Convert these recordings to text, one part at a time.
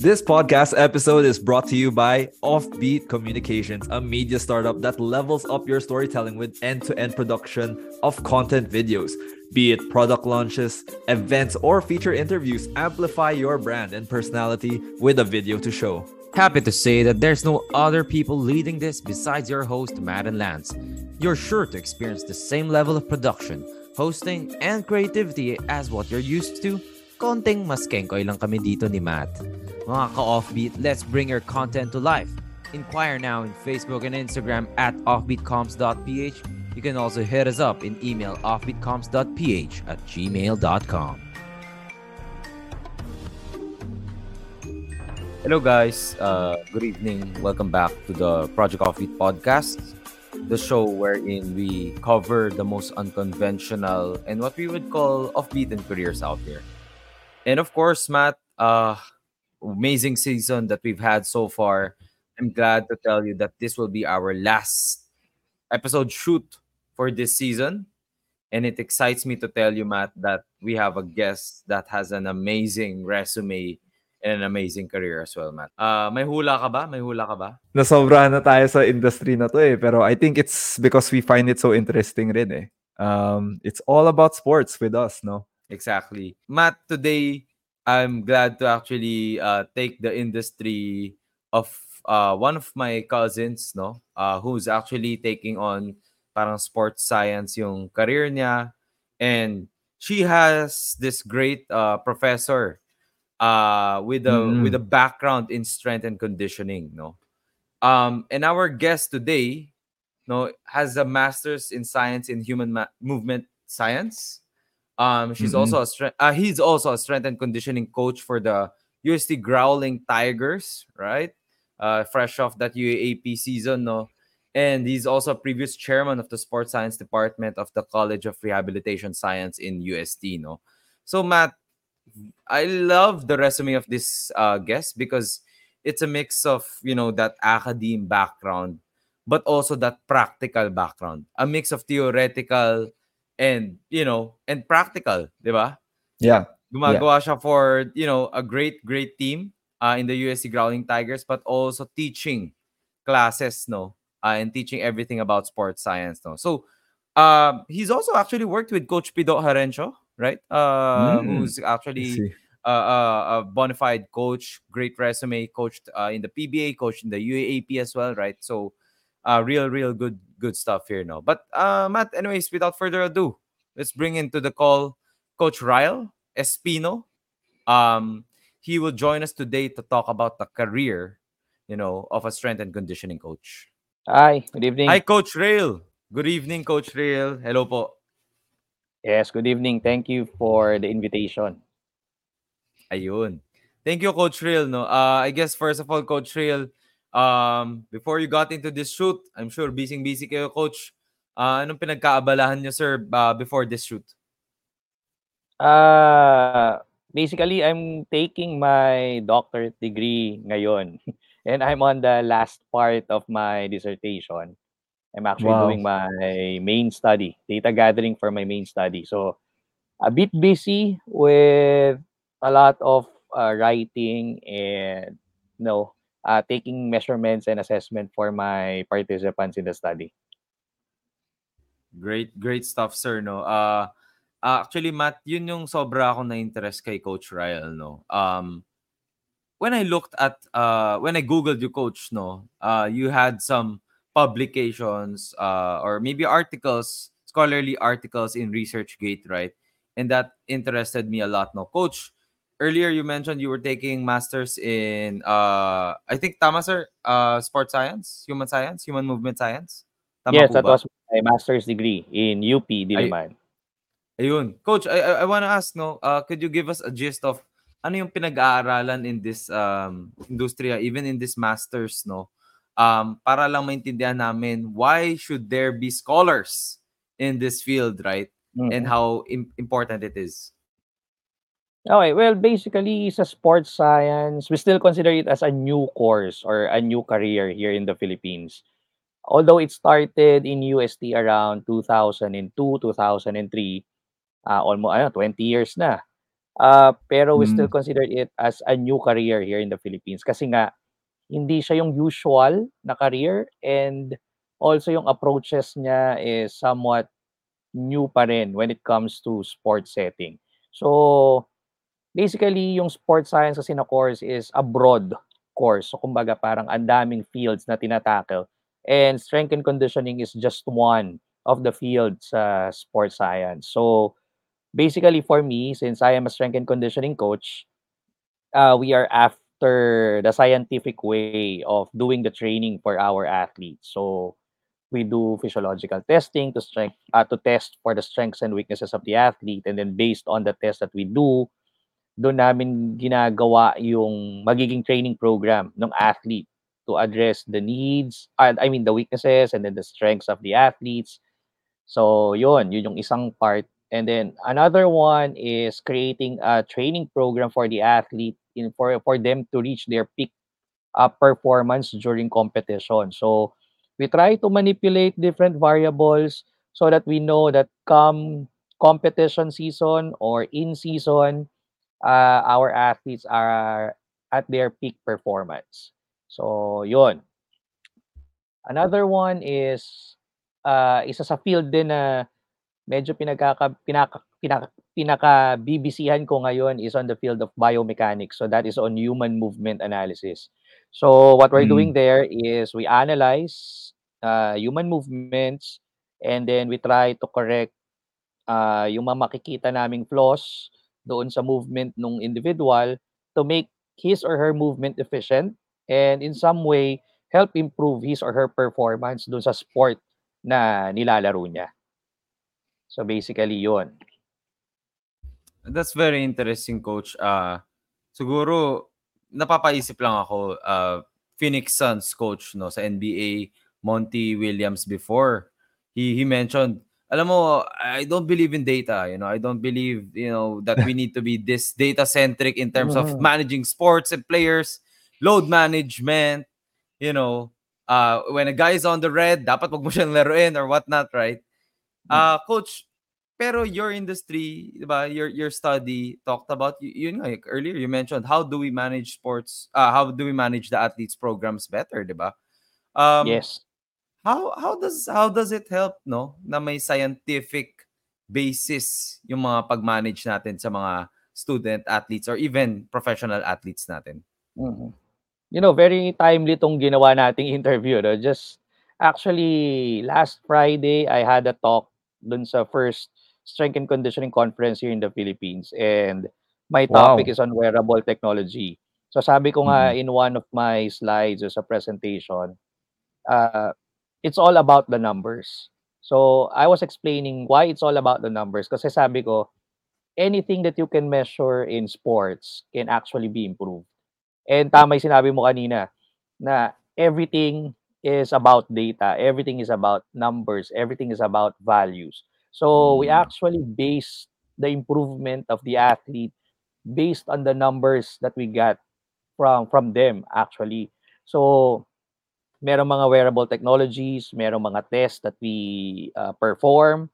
This podcast episode is brought to you by Offbeat Communications, a media startup that levels up your storytelling with end to end production of content videos. Be it product launches, events, or feature interviews, amplify your brand and personality with a video to show. Happy to say that there's no other people leading this besides your host, Matt and Lance. You're sure to experience the same level of production, hosting, and creativity as what you're used to. Konting mas lang kami dito ni Matt. Mga ka-offbeat, let's bring your content to life. Inquire now in Facebook and Instagram at offbeatcoms.ph. You can also hit us up in email offbeatcoms.ph at gmail.com. Hello guys, uh, good evening. Welcome back to the Project Offbeat podcast, the show wherein we cover the most unconventional and what we would call offbeat and careers out there. And of course, Matt, uh, amazing season that we've had so far. I'm glad to tell you that this will be our last episode shoot for this season. And it excites me to tell you, Matt, that we have a guest that has an amazing resume and an amazing career as well, Matt. Uh, may hula ka ba? May hula ka ba? Nasobrahan na tayo sa industry na to eh. Pero I think it's because we find it so interesting rin eh. Um, it's all about sports with us, no? Exactly. Matt, today I'm glad to actually uh, take the industry of uh, one of my cousins, no, uh, who's actually taking on parang sports science yung career niya, and she has this great uh, professor uh, with a mm. with a background in strength and conditioning, no. Um, and our guest today, no, has a master's in science in human ma- movement science um, she's mm-hmm. also a strength. Uh, he's also a strength and conditioning coach for the UST Growling Tigers, right? Uh, fresh off that UAP season, no. And he's also a previous chairman of the sports science department of the College of Rehabilitation Science in UST, no. So Matt, I love the resume of this uh, guest because it's a mix of you know that academe background, but also that practical background, a mix of theoretical and you know and practical, 'di ba? Yeah. Gumagawa siya for, you know, a great great team uh, in the USC Growling Tigers but also teaching classes, no? Uh, and teaching everything about sports science, no. So, um, he's also actually worked with Coach Pido Harencio, right? Uh, mm. who's actually uh, a bona fide coach, great resume, coached uh, in the PBA, coached in the UAAP as well, right? So, uh, real, real good, good stuff here now. But uh, Matt, anyways, without further ado, let's bring into the call Coach Ryle Espino. Um, he will join us today to talk about the career, you know, of a strength and conditioning coach. Hi, good evening. Hi, Coach Rail. Good evening, Coach Rail. Hello po. Yes, good evening. Thank you for the invitation. Ayun. Thank you, Coach Rail. No, uh, I guess first of all, Coach Rail, um, before you got into this shoot, I'm sure busy-busy kayo, coach. Uh, anong pinagkaabalahan niyo, sir, uh, before this shoot? Uh, basically, I'm taking my doctorate degree ngayon. And I'm on the last part of my dissertation. I'm actually wow. doing my main study, data gathering for my main study. So, a bit busy with a lot of uh, writing and you know uh, taking measurements and assessment for my participants in the study. Great, great stuff, sir. No, uh, actually, Matt, yun yung sobra ako na interest kay Coach Ryle. No, um, when I looked at, uh, when I googled you, Coach, no, uh, you had some publications, uh, or maybe articles, scholarly articles in ResearchGate, right? And that interested me a lot. No, Coach, earlier you mentioned you were taking masters in uh I think tama sir, uh sports science, human science, human movement science. Tama yes, that ba? was my master's degree in UP Diliman. Ay, ayun. Coach, I I, I want to ask no, uh could you give us a gist of ano yung pinag-aaralan in this um industriya even in this masters no? Um para lang maintindihan namin why should there be scholars in this field, right? Mm-hmm. And how Im- important it is. Okay, well, basically sa sports science, we still consider it as a new course or a new career here in the Philippines. Although it started in UST around 2002, 2003, uh, almost ano, 20 years na. Uh, pero we still Mm. consider it as a new career here in the Philippines kasi nga hindi siya yung usual na career and also yung approaches niya is somewhat new pa rin when it comes to sports setting. So, basically yung sports science kasi na course is a broad course. So, kumbaga parang ang daming fields na tinatackle and strength and conditioning is just one of the fields sa sports science. So, basically for me, since I am a strength and conditioning coach, uh, we are after the scientific way of doing the training for our athletes. So, we do physiological testing to strength uh, to test for the strengths and weaknesses of the athlete and then based on the test that we do doon namin ginagawa yung magiging training program ng athlete to address the needs uh, I mean the weaknesses and then the strengths of the athletes. So yun yun yung isang part. And then another one is creating a training program for the athlete in for for them to reach their peak uh, performance during competition. So we try to manipulate different variables so that we know that come competition season or in season, uh, our athletes are at their peak performance. So, yun. Another one is uh, isa sa field din na medyo pinagkaka, pinaka, pinaka, pinaka BBC-han ko ngayon is on the field of biomechanics. So that is on human movement analysis. So what we're Mm. doing there is we analyze uh, human movements and then we try to correct uh, yung mga makikita naming flaws doon sa movement ng individual to make his or her movement efficient and in some way help improve his or her performance doon sa sport na nilalaro niya. So basically yun. That's very interesting, coach. Uh, siguro, napapaisip lang ako, uh, Phoenix Suns coach no sa NBA, Monty Williams before. He he mentioned, alam mo, I don't believe in data, you know. I don't believe, you know, that we need to be this data centric in terms of Mhm. managing sports and players, load management, you know, uh when a guy is on the red, dapat wag mo siyang laruin or whatnot, right? Uh coach, pero your industry, 'di ba, your your study talked about y- yun nga like earlier you mentioned how do we manage sports uh, how do we manage the athletes programs better, 'di ba? Um Yes. How how does how does it help no na may scientific basis yung mga pag-manage natin sa mga student athletes or even professional athletes natin? Mhm. You know, very timely tong ginawa nating interview, no? Just actually last Friday I had a talk dun sa first strength and conditioning conference here in the Philippines and my topic Wow. is on wearable technology. So sabi ko nga in one of my slides or sa presentation, uh, it's all about the numbers. So I was explaining why it's all about the numbers kasi sabi ko anything that you can measure in sports can actually be improved. And tama yung sinabi mo kanina na everything is about data, everything is about numbers, everything is about values. So we Mm. actually base the improvement of the athlete based on the numbers that we got from from them actually. So merong mga wearable technologies, merong mga tests that we uh, perform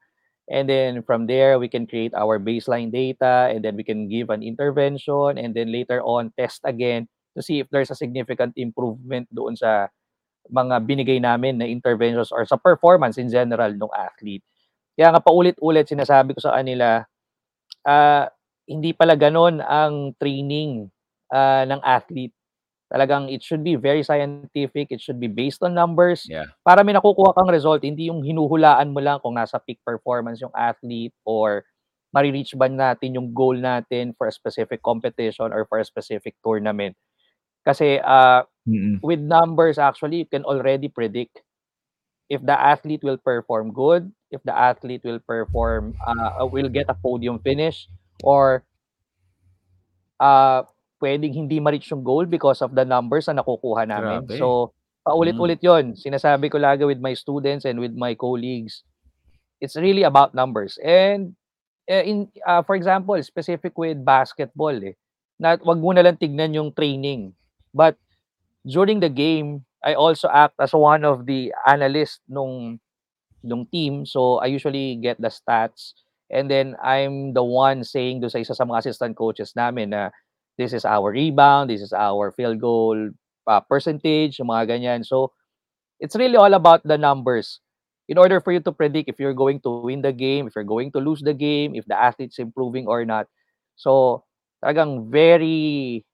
and then from there we can create our baseline data and then we can give an intervention and then later on test again to see if there's a significant improvement doon sa mga binigay namin na interventions or sa performance in general ng athlete. Kaya nga paulit-ulit sinasabi ko sa kanila, ah, hindi pala ganon ang training ah, ng athlete. Talagang it should be very scientific, it should be based on numbers Yeah. para may nakukuha kang result, hindi yung hinuhulaan mo lang kung nasa peak performance yung athlete or marireach ba natin yung goal natin for a specific competition or for a specific tournament. Kasi uh, Mm-mm. with numbers, actually, you can already predict if the athlete will perform good, if the athlete will perform, uh, will get a podium finish, or uh, pwedeng hindi ma-reach yung goal because of the numbers na nakukuha namin. Grabe. So, paulit-ulit yon Sinasabi ko lagi with my students and with my colleagues, it's really about numbers. And uh, in uh, for example, specific with basketball eh, na wag mo na lang tignan yung training. But during the game, I also act as one of the analysts nung nung team. So I usually get the stats And then I'm the one saying do sa isa sa mga assistant coaches namin na this is our rebound, this is our field goal uh, percentage, mga ganyan. So it's really all about the numbers. In order for you to predict if you're going to win the game, if you're going to lose the game, if the athlete's improving or not. So talagang very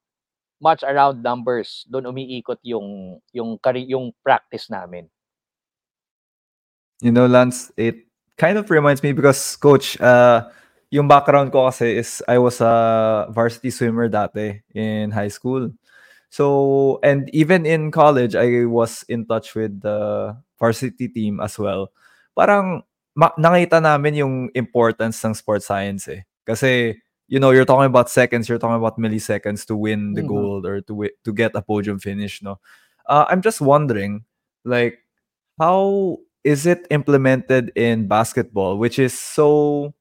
much around numbers doon umiikot yung yung yung practice namin. You know, Lance, it kind of reminds me because coach, uh, yung background ko kasi is I was a varsity swimmer dati in high school. So, and even in college, I was in touch with the varsity team as well. Parang ma- nakita namin yung importance ng sports science eh. Kasi, you know, you're talking about seconds, you're talking about milliseconds to win the mm-hmm. gold or to to get a podium finish, no? Uh, I'm just wondering, like, how is it implemented in basketball which is so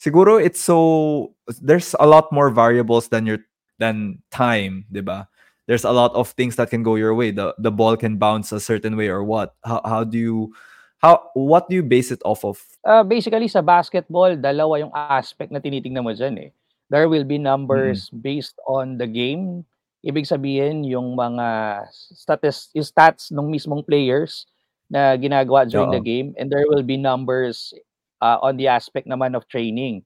siguro it's so there's a lot more variables than your than time diba there's a lot of things that can go your way. The the ball can bounce a certain way or what. How, how do you how what do you base it off of? Uh, basically sa basketball dalawa yung aspect na tinitingnan mo diyan eh. There will be numbers mm. based on the game. Ibig sabihin yung mga stats stats ng mismong players na ginagawa during Oo. the game and there will be numbers uh, on the aspect naman of training.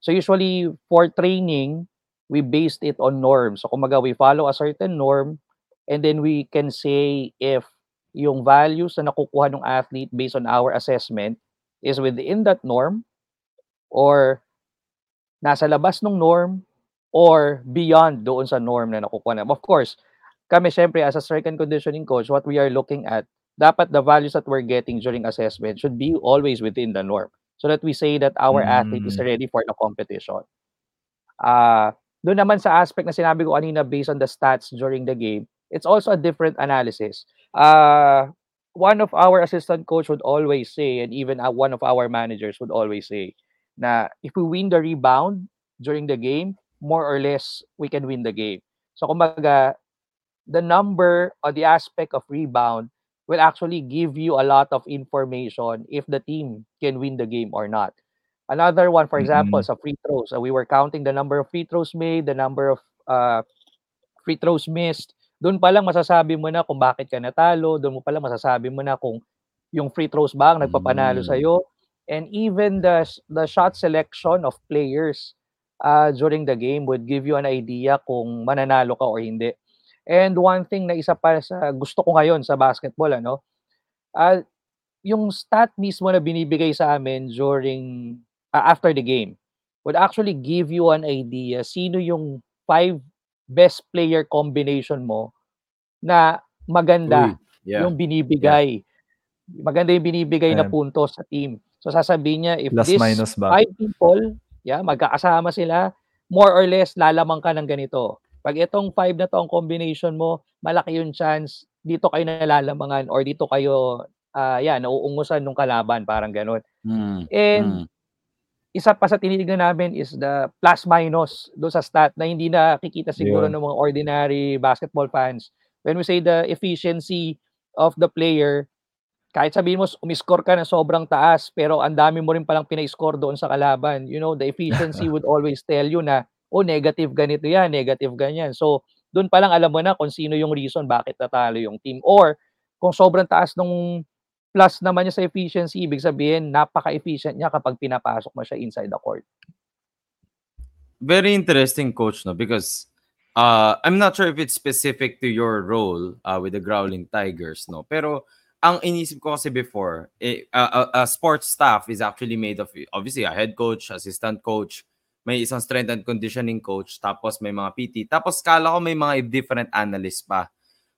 So usually for training, we based it on norms. So kumaga we follow a certain norm and then we can say if yung values na nakukuha ng athlete based on our assessment is within that norm or nasa labas ng norm or beyond doon sa norm na nakukuha na. Of course, kami syempre as a strength and conditioning coach, what we are looking at dapat the values that we're getting during assessment should be always within the norm so that we say that our mm. athlete is mm. ready for the competition. Uh, doon naman sa aspect na sinabi ko kanina based on the stats during the game, it's also a different analysis. Uh, one of our assistant coach would always say, and even uh, one of our managers would always say, na if we win the rebound during the game, more or less, we can win the game. So, kumbaga, the number or the aspect of rebound will actually give you a lot of information if the team can win the game or not. Another one, for example, mm-hmm. sa free throws. Uh, we were counting the number of free throws made, the number of uh, free throws missed. Doon pa lang masasabi mo na kung bakit ka natalo. Doon mo pa lang masasabi mo na kung yung free throws ba ang nagpapanalo mm-hmm. sa'yo. And even the, the shot selection of players uh, during the game would give you an idea kung mananalo ka or hindi. And one thing na isa pa sa gusto ko ngayon sa basketball ano, uh, yung stat mismo na binibigay sa amin during uh, after the game would actually give you an idea sino yung five best player combination mo na maganda Uy, yeah. yung binibigay. Yeah. Maganda yung binibigay yeah. na puntos sa team. So sasabihin niya if Plus this minus ba? five people, yeah, magkakasama sila, more or less lalamang ka ng ganito. Pag itong 5 na to ang combination mo, malaki yung chance dito kayo nalalamangan or dito kayo uh, yan, nauungusan ng kalaban, parang ganun. Mm. And mm. isa pa sa tinitignan namin is the plus minus do sa stat na hindi nakikita siguro yeah. ng mga ordinary basketball fans. When we say the efficiency of the player, kahit sabihin mo umiscore ka na sobrang taas pero ang dami mo rin palang pina-score doon sa kalaban. You know, the efficiency would always tell you na oh negative ganito yan, negative ganyan. So, doon pa lang alam mo na kung sino yung reason bakit natalo yung team. Or, kung sobrang taas nung plus naman niya sa efficiency, ibig sabihin, napaka-efficient niya kapag pinapasok mo siya inside the court. Very interesting, coach, no? Because uh, I'm not sure if it's specific to your role uh, with the Growling Tigers, no? Pero ang inisip ko kasi before, eh, uh, a, a sports staff is actually made of, obviously, a head coach, assistant coach, may isang strength and conditioning coach, tapos may mga PT. Tapos kala ko may mga different analysts pa.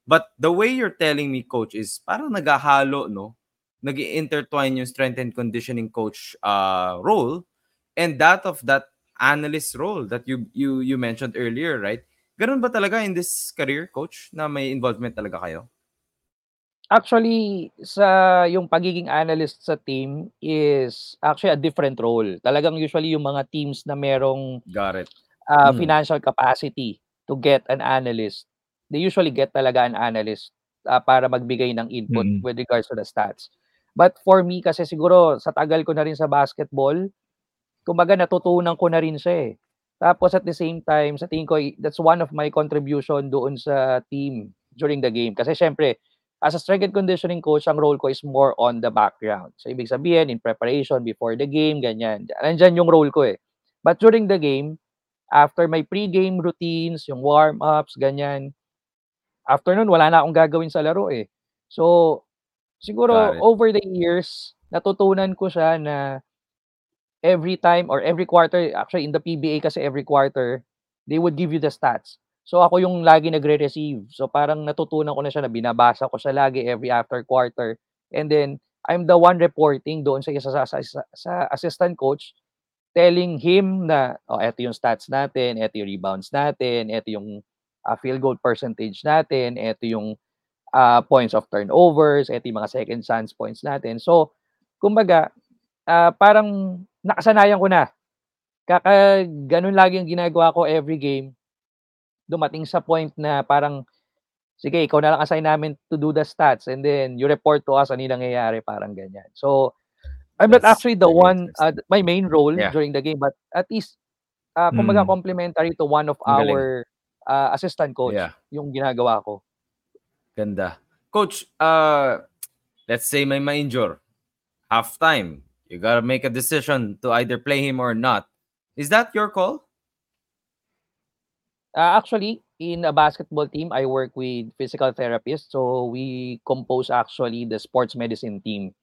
But the way you're telling me, coach, is parang naghahalo, no? nag intertwine yung strength and conditioning coach uh, role and that of that analyst role that you you you mentioned earlier, right? Ganun ba talaga in this career, coach, na may involvement talaga kayo? Actually, sa yung pagiging analyst sa team is actually a different role. Talagang usually yung mga teams na merong Got it. uh, Mm. financial capacity to get an analyst, they usually get talaga an analyst uh, para magbigay ng input Mm. with regards to the stats. But for me kasi siguro sa tagal ko na rin sa basketball, kumbaga natutunan ko na rin siya eh. Tapos at the same time, sa tingin ko, that's one of my contribution doon sa team during the game. Kasi syempre, as a strength and conditioning coach, ang role ko is more on the background. So, ibig sabihin, in preparation, before the game, ganyan. Nandyan yung role ko eh. But during the game, after my pre-game routines, yung warm-ups, ganyan, after nun, wala na akong gagawin sa laro eh. So, siguro, over the years, natutunan ko siya na every time or every quarter, actually in the PBA kasi every quarter, they would give you the stats. So ako yung lagi nagre-receive. So parang natutunan ko na siya na binabasa ko siya lagi every after quarter. And then I'm the one reporting doon sa isa sa, sa, sa assistant coach telling him na oh eto yung stats natin, eto yung rebounds natin, eto yung uh, field goal percentage natin, eto yung uh, points of turnovers, eto yung mga second chance points natin. So kumbaga uh, parang nakasanayan ko na. Kaka ganun lagi ang ginagawa ko every game. Dumating sa point na parang sige, ikaw na lang assign namin to do the stats and then you report to us ano yung nangyayari, parang ganyan. So, I'm not actually the one, uh, my main role yeah. during the game, but at least, uh, kumbaga mm. complementary to one of our uh, assistant coach, yeah. yung ginagawa ko. Ganda. Coach, uh, let's say may ma-injure. Halftime, you gotta make a decision to either play him or not. Is that your call? Uh, actually, in a basketball team, I work with physical therapists. So we compose actually the sports medicine team.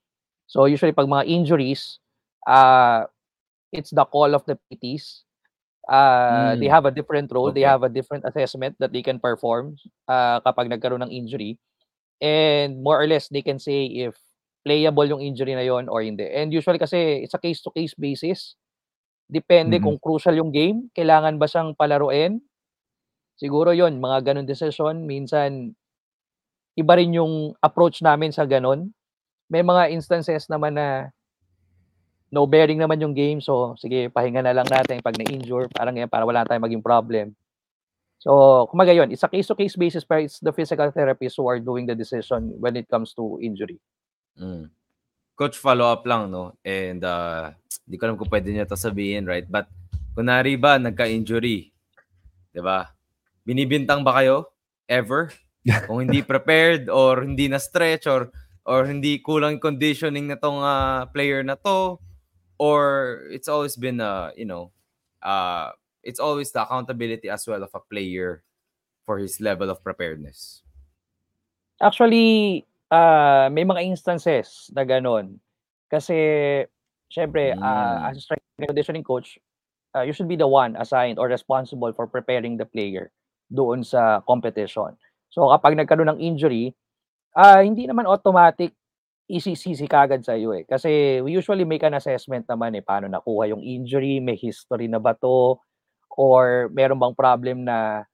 So usually pag mga injuries, uh, it's the call of the PTs. Uh, mm. They have a different role. Okay. They have a different assessment that they can perform uh, kapag nagkaroon ng injury. And more or less, they can say if playable yung injury na yon or hindi. And usually kasi it's a case-to-case basis. Depende mm-hmm. kung crucial yung game, kailangan ba siyang palaruin. Siguro yon mga ganun decision. Minsan, iba rin yung approach namin sa ganun. May mga instances naman na no bearing naman yung game. So, sige, pahinga na lang natin pag na-injure. Parang yan, para wala tayong maging problem. So, kumaga yun, it's a case-to-case basis pero it's the physical therapists who are doing the decision when it comes to injury. Mm. Coach, follow up lang, no? And uh, di ko alam kung pwede niya to sabihin, right? But kunari ba, nagka-injury, di ba? Binibintang ba kayo? Ever? kung hindi prepared or hindi na stretch or or hindi kulang conditioning na tong uh, player na to or it's always been uh, you know uh, it's always the accountability as well of a player for his level of preparedness actually Ah, may mga instances na gano'n. Kasi siyempre, ah, as a strength conditioning coach, ah, you should be the one assigned or responsible for preparing the player doon sa competition. So kapag nagkaroon ng injury, ah, hindi naman automatic isisisi kaagad sa'yo, eh. Kasi we usually make an assessment naman, eh, paano nakuha yung injury, may history na ba 'to, or meron bang problem na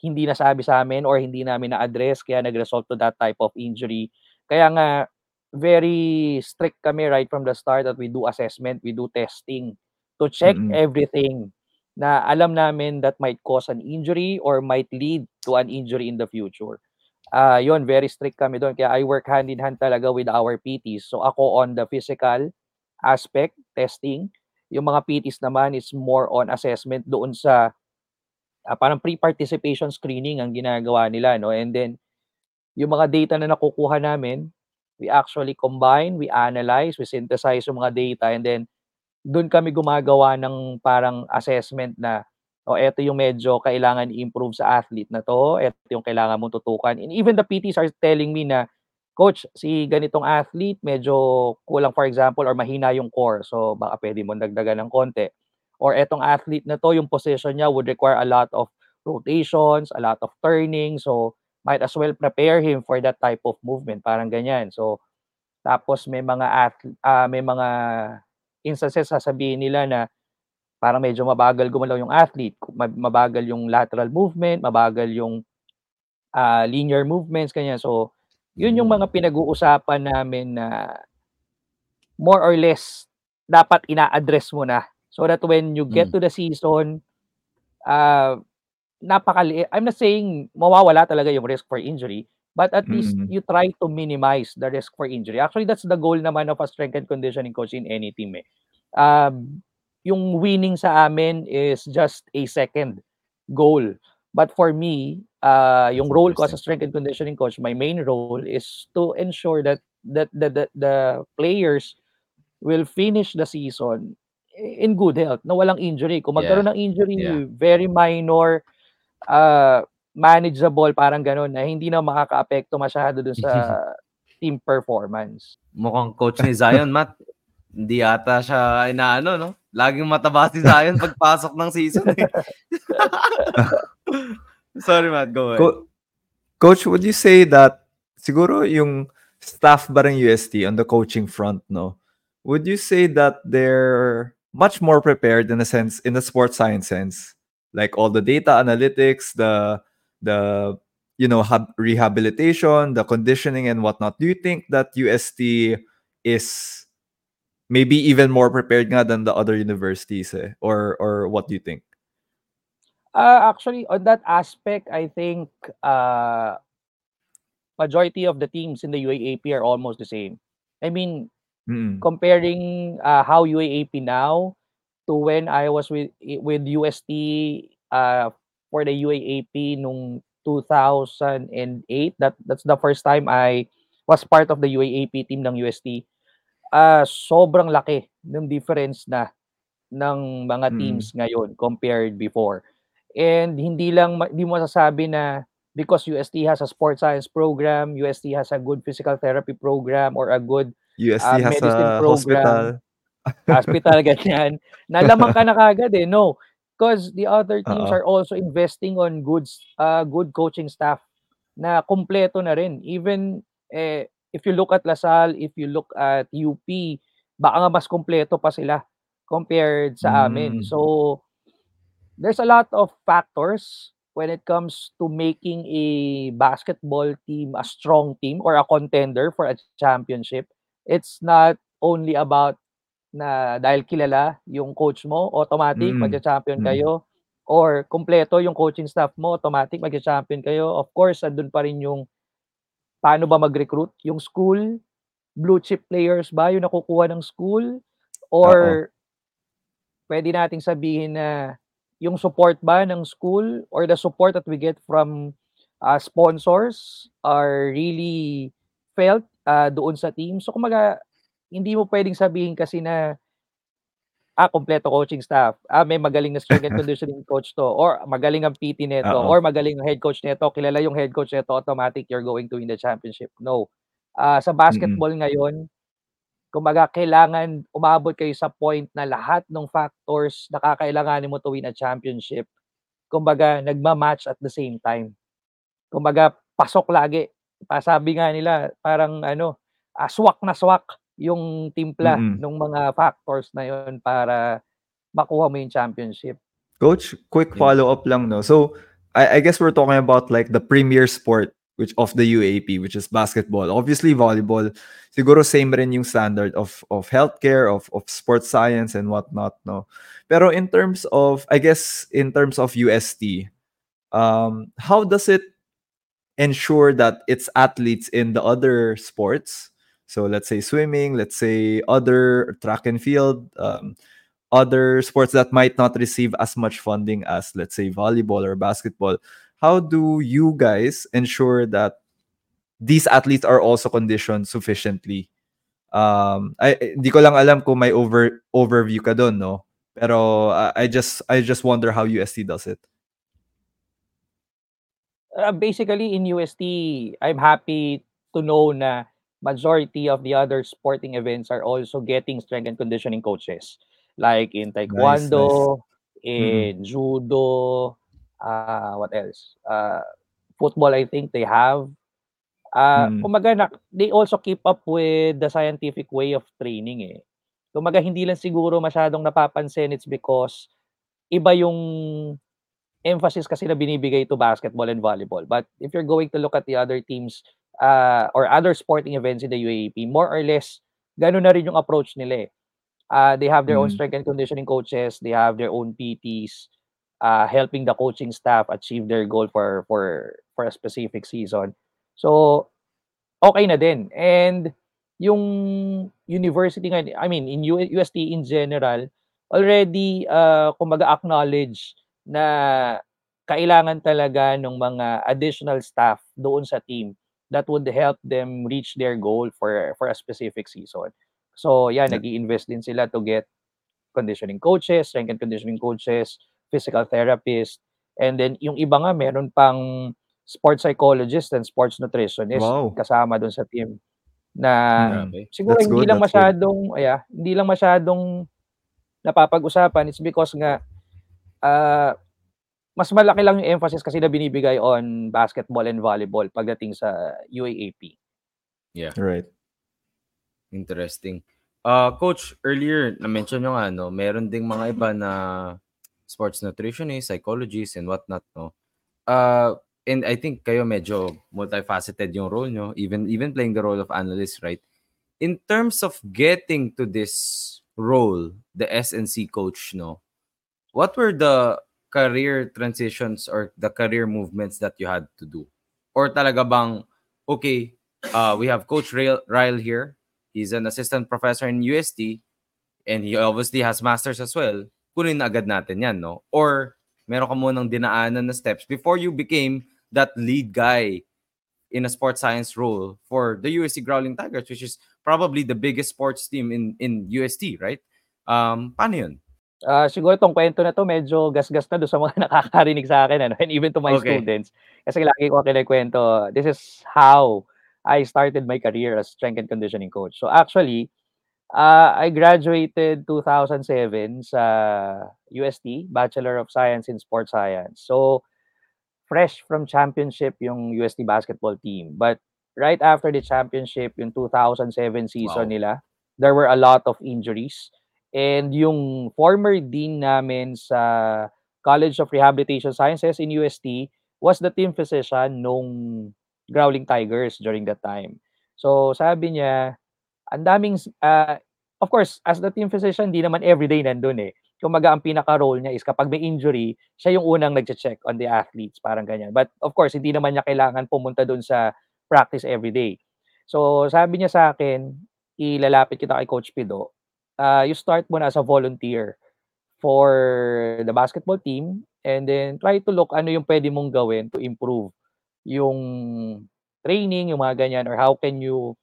hindi nasabi sa amin or hindi namin na-address kaya nag-result to that type of injury. Kaya nga very strict kami right from the start that we do assessment, we do testing to check mm-hmm. everything na alam namin that might cause an injury or might lead to an injury in the future. Uh, yon very strict kami doon. Kaya I work hand in hand talaga with our PTs. So ako on the physical aspect, testing. Yung mga PTs naman is more on assessment doon sa uh, parang pre-participation screening ang ginagawa nila no and then yung mga data na nakukuha namin we actually combine we analyze we synthesize yung mga data and then doon kami gumagawa ng parang assessment na o oh, eto yung medyo kailangan i-improve sa athlete na to, eto yung kailangan mong tutukan. And even the PTs are telling me na, Coach, si ganitong athlete, medyo kulang for example, or mahina yung core. So baka pwede mo dagdagan ng konti or etong athlete na to, yung position niya would require a lot of rotations, a lot of turning. So, might as well prepare him for that type of movement. Parang ganyan. So, tapos may mga athlete, uh, may mga instances sasabihin nila na parang medyo mabagal gumalaw yung athlete, mabagal yung lateral movement, mabagal yung uh, linear movements, kanya. So, yun yung mga pinag-uusapan namin na more or less dapat ina-address mo na So that when you get mm. to the season, uh, napakali I'm not saying mawawala talaga yung risk for injury, but at least you try to minimize the risk for injury. Actually, that's the goal naman of a strength and conditioning coach in any team eh. Um, yung winning sa amin is just a second goal. But for me, uh, yung role ko as a strength and conditioning coach, my main role is to ensure that that the the, the players will finish the season in good health, na walang injury. Kung Yeah. magkaroon ng injury, Yeah. very minor, uh, manageable, parang ganun, na hindi na makakaapekto masyado dun sa team performance. Mukhang coach ni Zion, Matt. Hindi yata siya inaano, no? Laging mataba si Zion pagpasok ng season. eh. Sorry, Matt. Go ahead. Co- Coach, would you say that siguro yung staff ba ng UST on the coaching front, no? Would you say that they're much more prepared in a sense, in the sports science sense? Like all the data analytics, the the you know hab- rehabilitation, the conditioning and whatnot. Do you think that UST is maybe even more prepared nga than the other universities, eh? or or what do you think? Uh, actually, on that aspect, I think uh, majority of the teams in the UAAP are almost the same. I mean, Mm-mm. comparing uh, how UAAP now to when I was with with UST uh, for the UAAP nung 2008 that that's the first time I was part of the UAAP team ng UST uh, sobrang laki ng difference na ng mga Mm. teams ngayon compared before and hindi lang hindi mo masasabi na because UST has a sports science program UST has a good physical therapy program or a good UST uh, has medicine a program hospital. hospital ganyan nalaman ka na kagad eh no because the other teams Oo. are also investing on good uh, good coaching staff na kumpleto na rin even eh, if you look at Lasal if you look at UP baka nga mas kumpleto pa sila compared sa amin Mm. so there's a lot of factors when it comes to making a basketball team a strong team or a contender for a championship it's not only about na dahil kilala yung coach mo, automatic Mm. magcha-champion Mm. kayo or kumpleto yung coaching staff mo, automatic magcha-champion kayo. Of course, andun pa rin yung paano ba mag-recruit, yung school, blue chip players ba yung nakukuha ng school or pwede nating sabihin na yung support ba ng school or the support that we get from uh, sponsors are really felt uh, doon sa team. So kumaga hindi mo pwedeng sabihin kasi na ah kompleto coaching staff. Ah may magaling na strength and conditioning coach to or magaling ang PT nito Oo. or magaling ang head coach nito, kilala yung head coach nito, automatic you're going to win the championship. No. Ah sa basketball ngayon, kumbaga kailangan umabot kayo sa point na lahat ng factors na kakailanganin mo to win a championship, kumbaga nagma-match at the same time. Kumbaga pasok lagi. Pasabi nga nila parang ano, ah, swak na swak yung timpla Mm-mm. ng mga factors na yun para makuha mo yung championship. Coach, quick follow-up lang, no? So, I, I guess we're talking about like the premier sport which of the UAP, which is basketball. Obviously, volleyball. Siguro same rin yung standard of of healthcare, of of sports science and whatnot, no? Pero in terms of, I guess, in terms of UST, um, how does it ensure that its athletes in the other sports, so let's say swimming, let's say other track and field, um, other sports that might not receive as much funding as let's say volleyball or basketball. How do you guys ensure that these athletes are also conditioned sufficiently? Um I di ko lang alam kung may over overview ka no? Pero I just I just wonder how UST does it. Uh, basically in UST, I'm happy to know na majority of the other sporting events are also getting strength and conditioning coaches. Like in taekwondo, in judo, uh, what else? Uh, football, I think they have. Uh, Mm. Kumaga, na, they also keep up with the scientific way of training eh. Kumaga, hindi lang siguro masyadong napapansin, it's because iba yung emphasis kasi na binibigay to basketball and volleyball. But if you're going to look at the other teams uh, or other sporting events in the UAP, more or less, ganun na rin yung approach nila eh. Uh, they have their own Mm. strength and conditioning coaches, they have their own PTs, uh, helping the coaching staff achieve their goal for for for a specific season. So, okay na din. And yung university nga, I mean, in U- UST in general, already uh, kumbaga acknowledge na kailangan talaga ng mga additional staff doon sa team that would help them reach their goal for for a specific season. So, yeah, yeah. nag-i-invest din sila to get conditioning coaches, strength and conditioning coaches, physical therapist, and then yung iba nga meron pang sports psychologist and sports nutritionist wow. kasama doon sa team na Grabe. siguro That's hindi good. lang That's masyadong good. yeah, hindi lang masyadong napapag-usapan it's because nga uh, mas malaki lang yung emphasis kasi na binibigay on basketball and volleyball pagdating sa UAAP. Yeah. Right. Interesting. Uh, coach, earlier na-mention nyo nga, no, meron ding mga iba na sports nutritionist, psychologist, and whatnot, no? Uh, and I think kayo medyo multifaceted yung role nyo, even even playing the role of analyst, right? In terms of getting to this role, the SNC coach, no, what were the career transitions or the career movements that you had to do? Or talaga bang, okay, uh, we have Coach Ryle here. He's an assistant professor in UST and he obviously has masters as well. Kunin na agad natin yan, no? Or meron ka munang dinaanan na steps before you became that lead guy in a sports science role for the UST Growling Tigers, which is probably the biggest sports team in in UST, right? Um, paano yun? Uh, siguro tong kwento na to medyo gasgas na do sa mga nakakarinig sa akin ano and even to my okay. students kasi lagi ko kinikwento this is how I started my career as strength and conditioning coach. So actually uh, I graduated 2007 sa UST, Bachelor of Science in Sports Science. So fresh from championship yung UST basketball team. But right after the championship, yung 2007 season wow. nila, there were a lot of injuries. And yung former dean namin sa College of Rehabilitation Sciences in UST was the team physician nung Growling Tigers during that time. So sabi niya, ang daming, uh, of course, as the team physician, di naman everyday nandun eh. Kumaga ang pinaka-role niya is kapag may injury, siya yung unang nag-check on the athletes, parang ganyan. But of course, hindi naman niya kailangan pumunta dun sa practice everyday. So sabi niya sa akin, ilalapit kita kay Coach Pido uh, you start muna as a volunteer for the basketball team and then try to look ano yung pwede mong gawin to improve yung training, yung mga ganyan, or how can you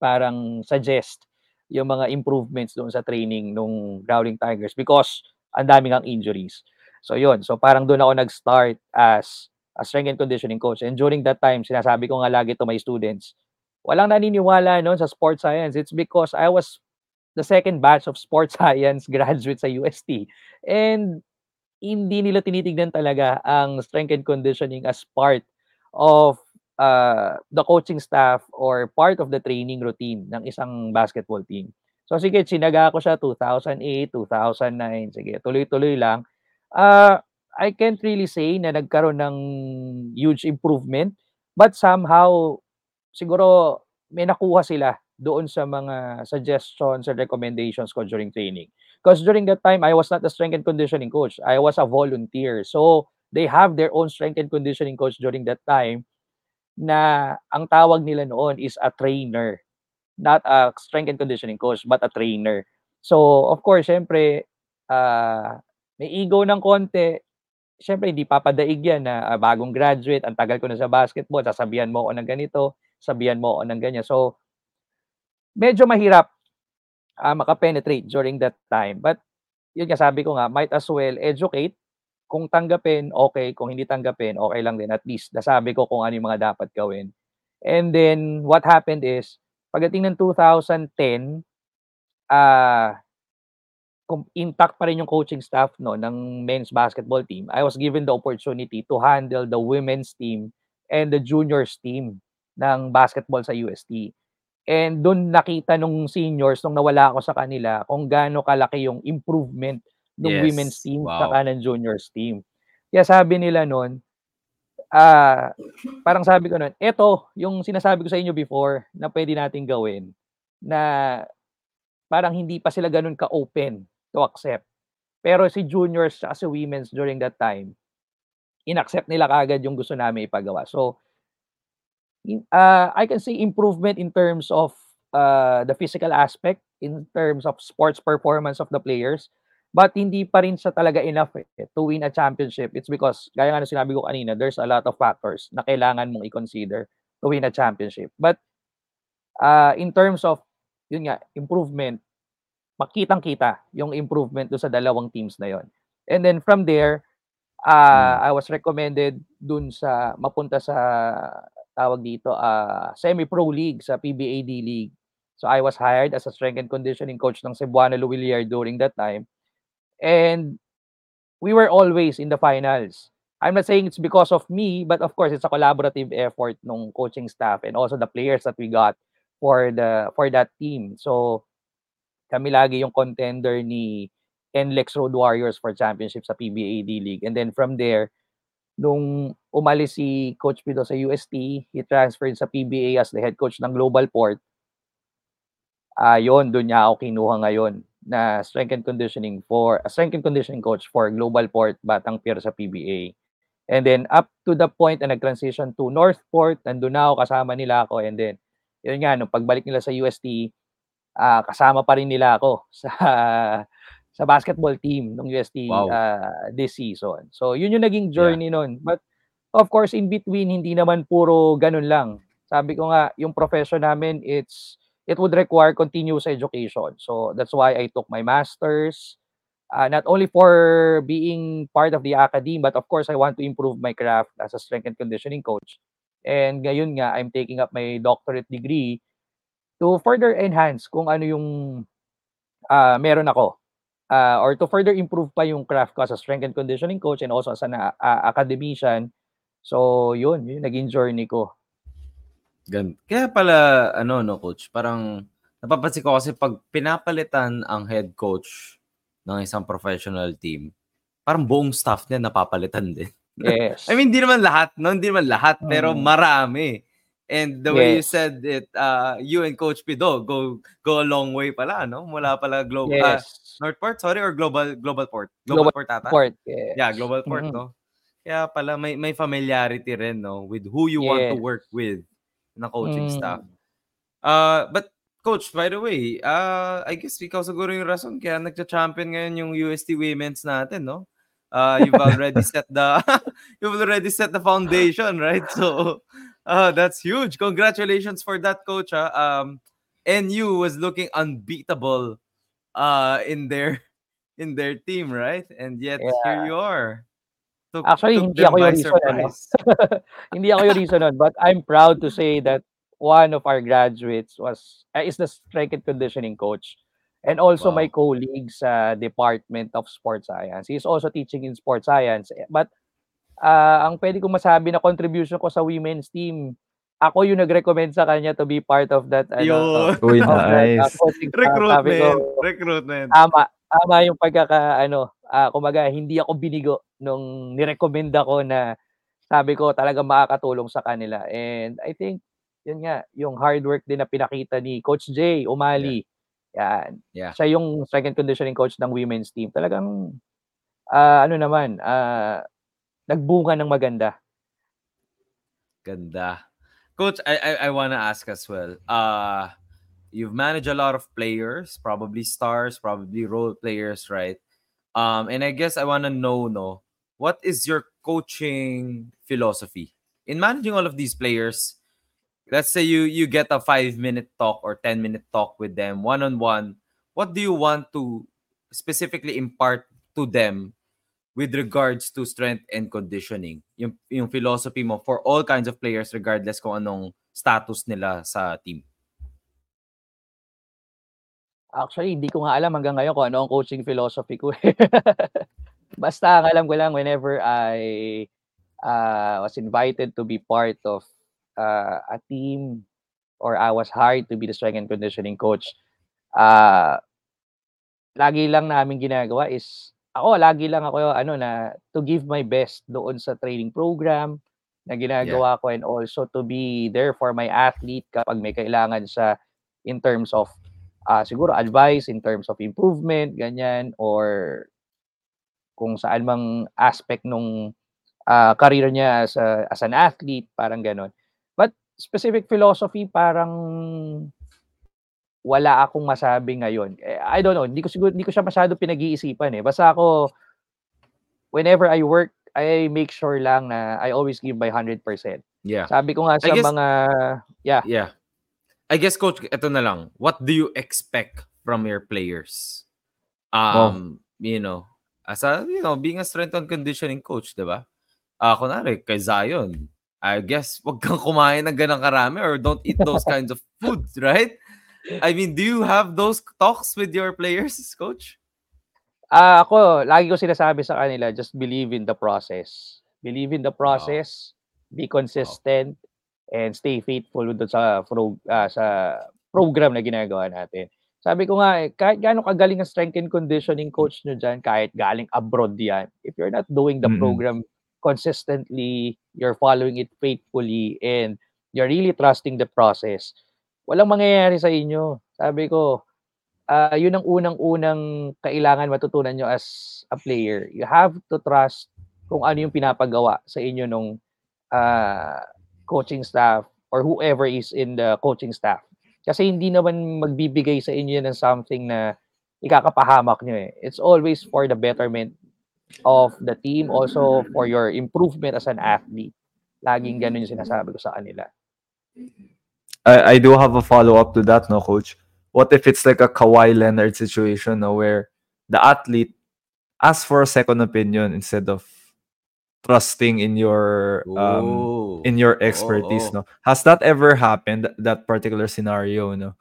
parang suggest yung mga improvements doon sa training nung Growling Tigers because ang daming ang injuries. So yun, so parang doon ako nag-start as a strength and conditioning coach. And during that time, sinasabi ko nga lagi to my students, walang naniniwala noon sa sports science. It's because I was the second batch of sports science graduates sa UST. And hindi nila tinitignan talaga ang strength and conditioning as part of uh, the coaching staff or part of the training routine ng isang basketball team. So sige, sinaga ko siya 2008, 2009. Sige, tuloy-tuloy lang. Uh, I can't really say na nagkaroon ng huge improvement, but somehow siguro may nakuha sila doon sa mga suggestions and recommendations ko during training. Because during that time, I was not a strength and conditioning coach. I was a volunteer. So, they have their own strength and conditioning coach during that time na ang tawag nila noon is a trainer. Not a strength and conditioning coach, but a trainer. So, of course, syempre, uh, may ego ng konti. Syempre, hindi papadaig yan na uh, bagong graduate, ang tagal ko na sa basketball, sasabihan mo ako ng ganito, sabihan mo ako ng ganyan. So, medyo mahirap uh, makapenetrate during that time. But yun nga sabi ko nga, might as well educate. Kung tanggapin, okay. Kung hindi tanggapin, okay lang din. At least nasabi ko kung ano yung mga dapat gawin. And then what happened is, pagdating ng 2010, uh, intact pa rin yung coaching staff no ng men's basketball team. I was given the opportunity to handle the women's team and the juniors team ng basketball sa UST. And doon nakita nung seniors nung nawala ako sa kanila kung gaano kalaki yung improvement ng yes. women's team wow. sa ng juniors team. Kaya sabi nila noon, ah, uh, parang sabi ko noon, eto yung sinasabi ko sa inyo before na pwede nating gawin na parang hindi pa sila ganun ka-open to accept. Pero si juniors at si women's during that time, inaccept nila kagad yung gusto namin ipagawa. So, uh, I can see improvement in terms of uh, the physical aspect, in terms of sports performance of the players. But hindi pa rin siya talaga enough eh, to win a championship. It's because, gaya nga na sinabi ko kanina, there's a lot of factors na kailangan mong i-consider to win a championship. But uh, in terms of, yun nga, improvement, makitang-kita yung improvement do sa dalawang teams na yon. And then from there, uh, hmm. I was recommended dun sa mapunta sa tawag dito uh, semi-pro league sa PBA D League. So I was hired as a strength and conditioning coach ng Cebuano Luwilier during that time. And we were always in the finals. I'm not saying it's because of me, but of course it's a collaborative effort ng coaching staff and also the players that we got for the for that team. So kami lagi yung contender ni NLEX Road Warriors for championship sa PBA D League. And then from there, nung umalis si Coach Pido sa UST, he transferred sa PBA as the head coach ng Global Port. Ah, uh, yon doon niya ako kinuha ngayon na strength and conditioning for a strength and conditioning coach for Global Port Batang Pier sa PBA. And then up to the point na nag-transition to Northport, nandun na ako kasama nila ako and then yun nga nung pagbalik nila sa UST, uh, ah, kasama pa rin nila ako sa sa basketball team ng UST wow. uh, this season. So yun yung naging journey yeah. nun. But of course in between hindi naman puro ganun lang. Sabi ko nga yung profession namin it's it would require continuous education. So that's why I took my master's, uh, not only for being part of the academy, but of course I want to improve my craft as a strength and conditioning coach. And ngayon nga, I'm taking up my doctorate degree to further enhance kung ano yung uh, meron ako. Uh, or to further improve pa yung craft ko as a strength and conditioning coach and also as an uh, academician. So, yun, yun naging journey ko. Gan kaya pala ano 'no, coach, parang napapansin ko kasi 'pag pinapalitan ang head coach ng isang professional team, parang buong staff niya napapalitan din. Yes. I mean, hindi naman lahat, no? Hindi naman lahat, pero mm. marami. And the way you said it, uh, you and Coach Pido go go a long way pala, no? Mula pala global uh, Yes. Northport, sorry, or Global Global Port? Global, Global Port ata? Port, yes. Yeah, Global Port, Mhm. no? Kaya pala may may familiarity rin, no, with who you want to work with na coaching mm. staff. Uh, but coach, by the way, uh, I guess ikaw siguro yung rason kaya nagcha-champion ngayon yung UST Women's natin, no? Uh, you've already set the you've already set the foundation, right? So, uh, that's huge. Congratulations for that, coach. Uh. Um, NU was looking unbeatable uh, in their in their team, right? And yet yeah. here you are. Took, Actually, took hindi ako yung reason. Ano? hindi ako yung reason nun, but I'm proud to say that one of our graduates was uh, is the strength and conditioning coach and also wow. my colleague sa Department of Sports Science. He's also teaching in sports science. But uh, ang pwede kong masabi na contribution ko sa women's team, ako yung nag-recommend sa kanya to be part of that. Ano, Uy, nice. That, uh, recruitment. Ko, recruitment. Tama. Tama yung pagkaka, ano, uh, kumaga, hindi ako binigo nung nirekomenda ko na sabi ko talaga makakatulong sa kanila. And I think, yun nga, yung hard work din na pinakita ni Coach Jay Umali. Yeah. Yan. Yeah. Siya yung second conditioning coach ng women's team. Talagang, uh, ano naman, uh, nagbunga ng maganda. Ganda. Coach, I I, I want to ask as well. Uh you've managed a lot of players, probably stars, probably role players, right? Um, and I guess I want to know, no, what is your coaching philosophy in managing all of these players? Let's say you you get a five minute talk or ten minute talk with them one on one. What do you want to specifically impart to them with regards to strength and conditioning? Yung, yung philosophy mo for all kinds of players regardless kung anong status nila sa team. Actually, hindi ko nga alam hanggang ngayon kung ano ang coaching philosophy ko, eh. Basta ang alam ko lang whenever I, uh, was invited to be part of, uh, a team or I was hired to be the strength and conditioning coach, uh, lagi lang namin ginagawa is ako lagi lang ako ano na to give my best doon sa training program na ginagawa yeah. ko and also to be there for my athlete kapag may kailangan sa in terms of uh, siguro advice in terms of improvement, ganyan, or kung saan mang aspect nung uh, career niya as, a, as an athlete, parang ganon. But specific philosophy, parang wala akong masabi ngayon. Eh, I don't know, hindi ko siguro hindi ko siya masyado pinag-iisipan eh. Basta ako whenever I work, I make sure lang na I always give my 100%. Yeah. Sabi ko nga I sa guess- mga yeah, Yeah. I guess coach, ito na lang. What do you expect from your players? Um, you know, as a, you know, being a strength and conditioning coach, 'di ba? Ah, kunwari kay Zion, I guess wag kang kumain ng ganang karami or don't eat those kinds of foods, right? I mean, do you have those talks with your players, coach? Ah, ako, lagi ko sinasabi sa kanila, just believe in the process. Believe in the process, be consistent, and stay faithful doon sa pro, ah, sa program na ginagawa natin. Sabi ko nga, eh, kahit gaano kagaling ang strength and conditioning coach nyo dyan, kahit galing abroad yan, if you're not doing the Mm-mm. program consistently, you're following it faithfully, and you're really trusting the process, walang mangyayari sa inyo. Sabi ko, ah yun ang unang-unang kailangan matutunan nyo as a player. You have to trust kung ano yung pinapagawa sa inyo nung ah, coaching staff or whoever is in the coaching staff. Kasi hindi naman magbibigay sa inyo ng something na ikakapahamak nyo eh. It's always for the betterment of the team, also for your improvement as an athlete. Laging ganun yung sinasabi ko sa kanila. I, I do have a follow up to that, no, coach. What if it's like a Kawhi Leonard situation, no, where the athlete asks for a second opinion instead of trusting in your um in your expertise, oo. no? Has that ever happened? th- That particular scenario, no?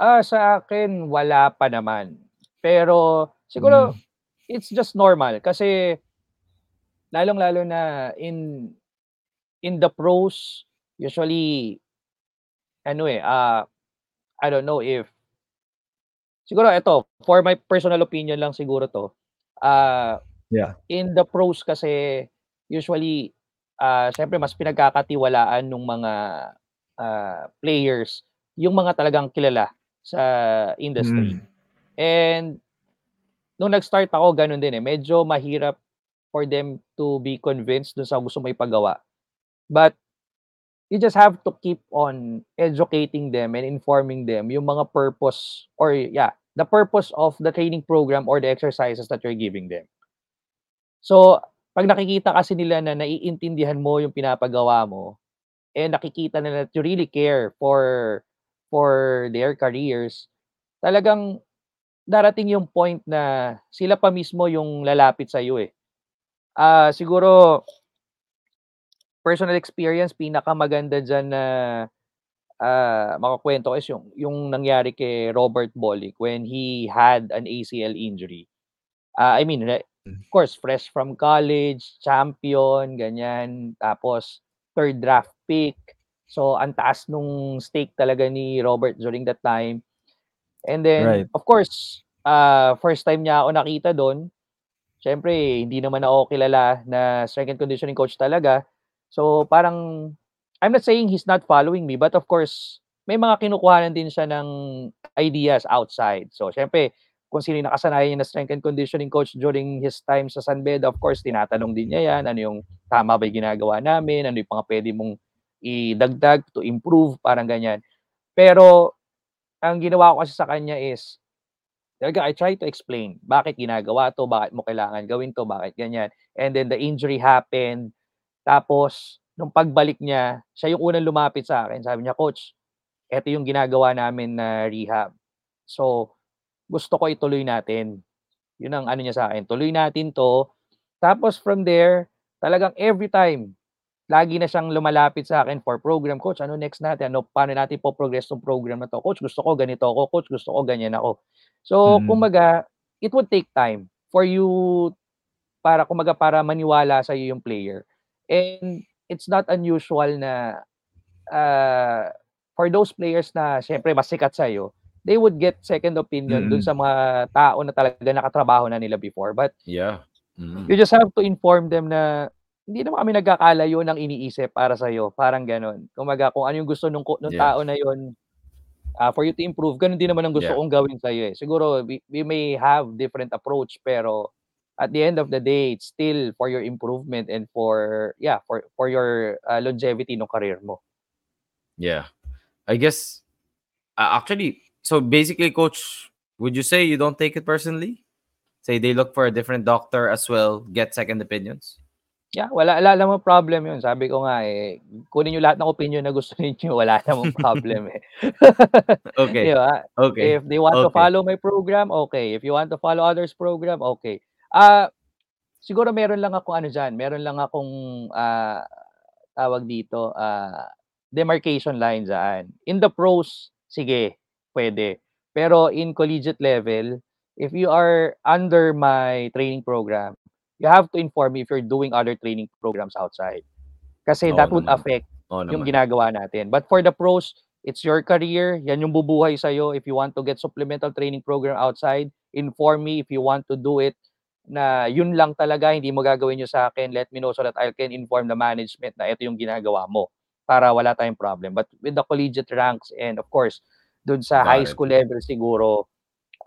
Ah, sa akin wala pa naman. Pero siguro it's just normal kasi lalong-lalo na in in the pros usually ano eh ah I don't know if siguro ito for my personal opinion lang siguro to ah Yeah. in the pros kasi usually ah syempre mas pinagkakatiwalaan ng mga ah, players yung mga talagang kilala sa industry. Mm. And nung nag-start ako, ganun din eh. Medyo mahirap for them to be convinced dun sa gusto mo ipagawa. But you just have to keep on educating them and informing them yung mga purpose or yeah, the purpose of the training program or the exercises that you're giving them. So, pag nakikita kasi nila na naiintindihan mo yung pinapagawa mo and nakikita nila that you really care for for their careers, talagang darating yung point na sila pa mismo yung lalapit sa iyo eh. Ah, siguro personal experience pinakamaganda diyan na ah makakwento is yung yung nangyari kay Robert Bolick when he had an ACL injury. Ah, I mean, re- of course, fresh from college, champion, ganyan, tapos third draft pick. So, ang taas nung stake talaga ni Robert during that time. And then, Right. of course, ah first time niya ako nakita doon. Siyempre, hindi naman ako kilala na strength and conditioning coach talaga. So, parang, I'm not saying he's not following me, but of course, may mga kinukuhanan din siya ng ideas outside. So, syempre, kung sino nakasanayan niya na strength and conditioning coach during his time sa San Beda, of course, tinatanong din niya yan, ano yung tama ba yung ginagawa namin, ano yung mga pwede mong idagdag to improve, parang ganyan. Pero, ang ginawa ko kasi sa kanya is, talaga, I try to explain bakit ginagawa to, bakit mo kailangan gawin to, bakit ganyan. And then the injury happened. Tapos, nung pagbalik niya, siya yung unang lumapit sa akin. Sabi niya, Coach, eto yung ginagawa namin na rehab. So, gusto ko ituloy natin. Yun ang ano niya sa akin. Tuloy natin to. Tapos from there, talagang every time, lagi na siyang lumalapit sa akin for program. Coach, ano next natin? Ano, paano natin po progress tong program na to? Coach, gusto ko ganito ako. Coach, gusto ko ganyan ako. So, Mm. kumbaga, it would take time for you para kumbaga para maniwala sa iyo yung player. And it's not unusual na uh, for those players na syempre mas sikat sa iyo, they would get second opinion dun Mm. sa mga tao na talaga nakatrabaho na nila before. But Yeah. Mm. you just have to inform them na hindi naman kami nagkakalayo ng iniisip para sa iyo, parang gano'n. Kumaga kung ano yung gusto nung nung Yeah. tao na yon ah, for you to improve, ganun din naman ang gusto Yeah. kong gawin sa iyo eh. Siguro we, we may have different approach pero at the end of the day, it's still for your improvement and for yeah, for for your ah, longevity ng career mo. Yeah. I guess uh, actually so basically, coach, would you say you don't take it personally? Say they look for a different doctor as well, get second opinions? Yeah, well wala wala namang problem 'yun. Sabi ko nga, eh, kunin niyo lahat ng opinion na gusto niyo, wala namang problem, eh. Okay. 'Di ba? Okay. Okay. If they want to follow my program, okay. If you want to follow others' program, okay. Ah, siguro meron lang akong ano diyan, meron lang akong, ah, tawag dito, ah, demarcation line diyan. In the pros, sige, puwede. Pero in collegiate level, if you are under my training program, you have to inform me if you're doing other training programs outside. Kasi Oo that would naman. affect Oo yung naman. ginagawa natin. But for the pros, it's your career, yan yung bubuhay sa'yo. If you want to get supplemental training program outside, inform me if you want to do it na yun lang talaga, hindi mo gagawin yun sa akin, let me know so that I can inform the management na ito yung ginagawa mo para wala tayong problem. But with the collegiate ranks and of course, dun sa Got high it. school level siguro,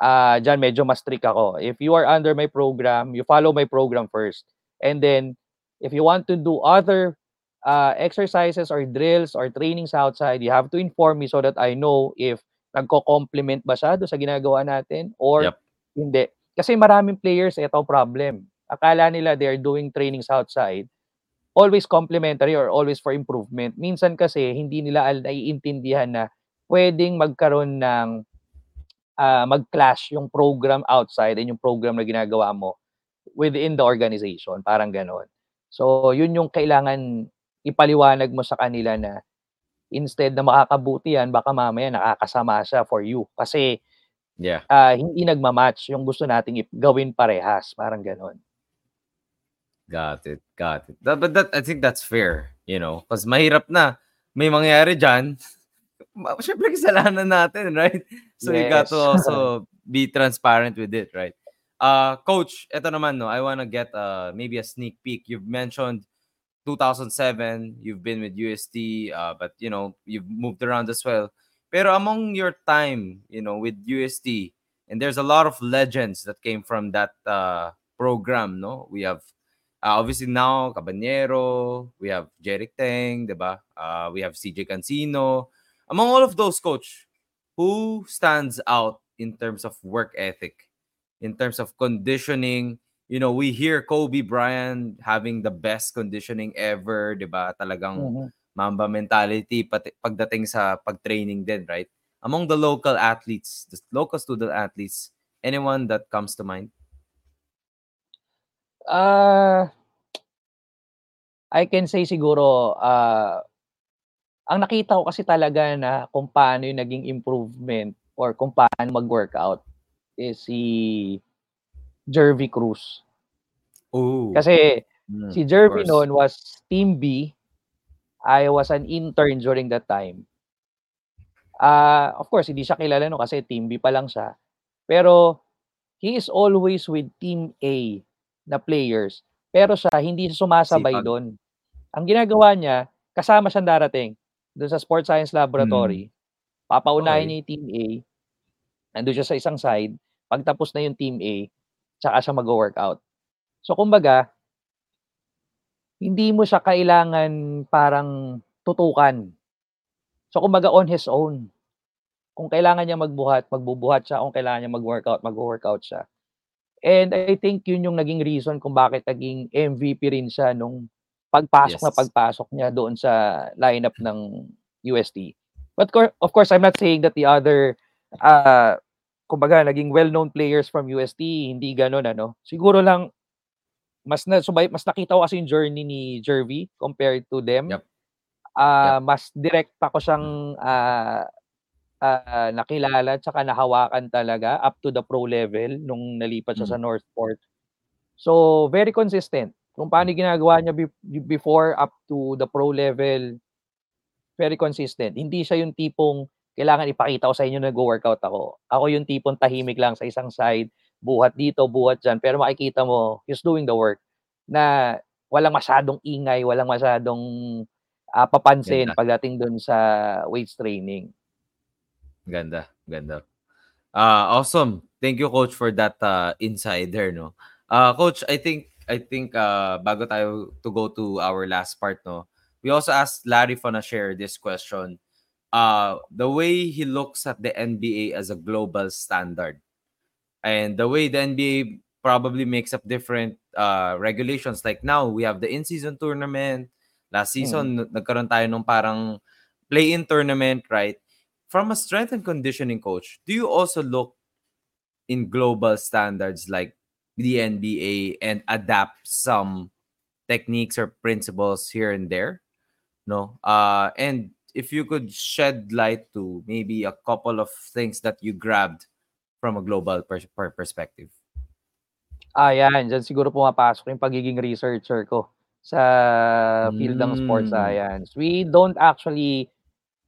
ah diyan medyo mas strict ako. If you are under my program, you follow my program first. And then, if you want to do other uh, exercises or drills or trainings outside, you have to inform me so that I know if nagko-complement ba siya doon sa ginagawa natin or Yep. hindi. Kasi maraming players, ito problem. Akala nila they're doing trainings outside, always complementary or always for improvement. Minsan kasi hindi nila naiintindihan na puwedeng magkaroon ng, ah, mag-clash yung program outside and yung program na ginagawa mo within the organization, parang gano'n. So, yun yung kailangan ipaliwanag mo sa kanila na instead na makakabuti yan, baka mamaya nakakasama siya for you. Kasi, Yeah. ah, hindi nagma-match yung gusto nating gawin parehas, parang gano'n. Got it. Got it. That, but that I think that's fair, you know, because mahirap na may mangyayari diyan. Ma- Syempre kasalanan natin, right? So you got Yes. to also be transparent with it, right? Uh coach, eto naman no, I want to get uh maybe a sneak peek. You've mentioned 2007, you've been with UST, uh, but you know, you've moved around as well. Pero among your time, you know, with UST, and there's a lot of legends that came from that uh, program, no? We have uh, obviously now Cabanero, we have Jeric Tang, diba? Uh, we have CJ Cancino. Among all of those, coach, who stands out in terms of work ethic, in terms of conditioning? You know, we hear Kobe Bryant having the best conditioning ever, diba? Talagang Mhm. Mamba mentality pati pagdating sa pag-training din, right? Among the local athletes, the local student athletes, anyone that comes to mind? Ah I can say siguro, ah, ang nakita ko kasi talaga na kung paano yung naging improvement or kung paano mag-workout is si Jervy Cruz. Oh. Kasi Mm, si Jervy noon was Team B. I was an intern during that time. Ah, of course hindi siya kilala no'n kasi Team B pa lang siya. Pero he is always with Team A na players, pero siya hindi siya sumasabay do'n. Ang ginagawa niya, kasama siyang darating do'n sa Sports Science. Laboratory. Papaunahin Okey. niya yung Team A, nando'n siya sa isang side, pagtapos na yung Team A, tsaka siya magwo-workout. So kumbaga hindi mo siya kailangan parang tutukan. So kumbaga on his own. Kung kailangan niya magbuhat, magbubuhat siya, kung kailangan niya mag-workout, magwo-workout siya. And I think yun yung naging reason kung bakit naging MVP rin siya nung pagpasok na Yes. pagpasok niya doon sa lineup ng UST. But of course, I'm not saying that the other, ah, kumbaga naging well-known players from UST hindi gano'n ano. Siguro lang mas nasubay mas nakita ko kasi yung journey ni Jervy compared to them. Yep. Ah, mas direkta ko siyang, ah, ah, nakilala tsaka nahawakan talaga up to the pro level nung nalipat siya sa Mm. Northport. So, very consistent kung paano yung ginagawa niya be before up to the pro level, very consistent. Hindi siya yung tipong kailangan ipakita ko sa inyo nagwo-workout ako. Ako yung tipong tahimik lang sa isang side, buhat dito, buhat diyan, pero makikita mo he's doing the work na walang masyadong ingay, walang masyadong, ah, papansin Ganda. pagdating dun sa weights training. Ganda, ganda. Ah, awesome. Thank you coach for that uh, insider, no. Uh, coach, I think I think uh, bago tayo to go to our last part, no. We also asked Larry Fana share this question. uh, the way he looks at the NBA as a global standard and the way the NBA probably makes up different uh, regulations. Like now, we have the in-season tournament. Last season, mm. nagkaroon tayo ng parang play-in tournament, right? From a strength and conditioning coach, do you also look in global standards like the NBA and adapt some techniques or principles here and there? No. Uh, and if you could shed light to maybe a couple of things that you grabbed from a global per- per- perspective. Ah, yan. Diyan siguro pumapasok yung pagiging researcher ko sa field ng sports Mm. science. We don't actually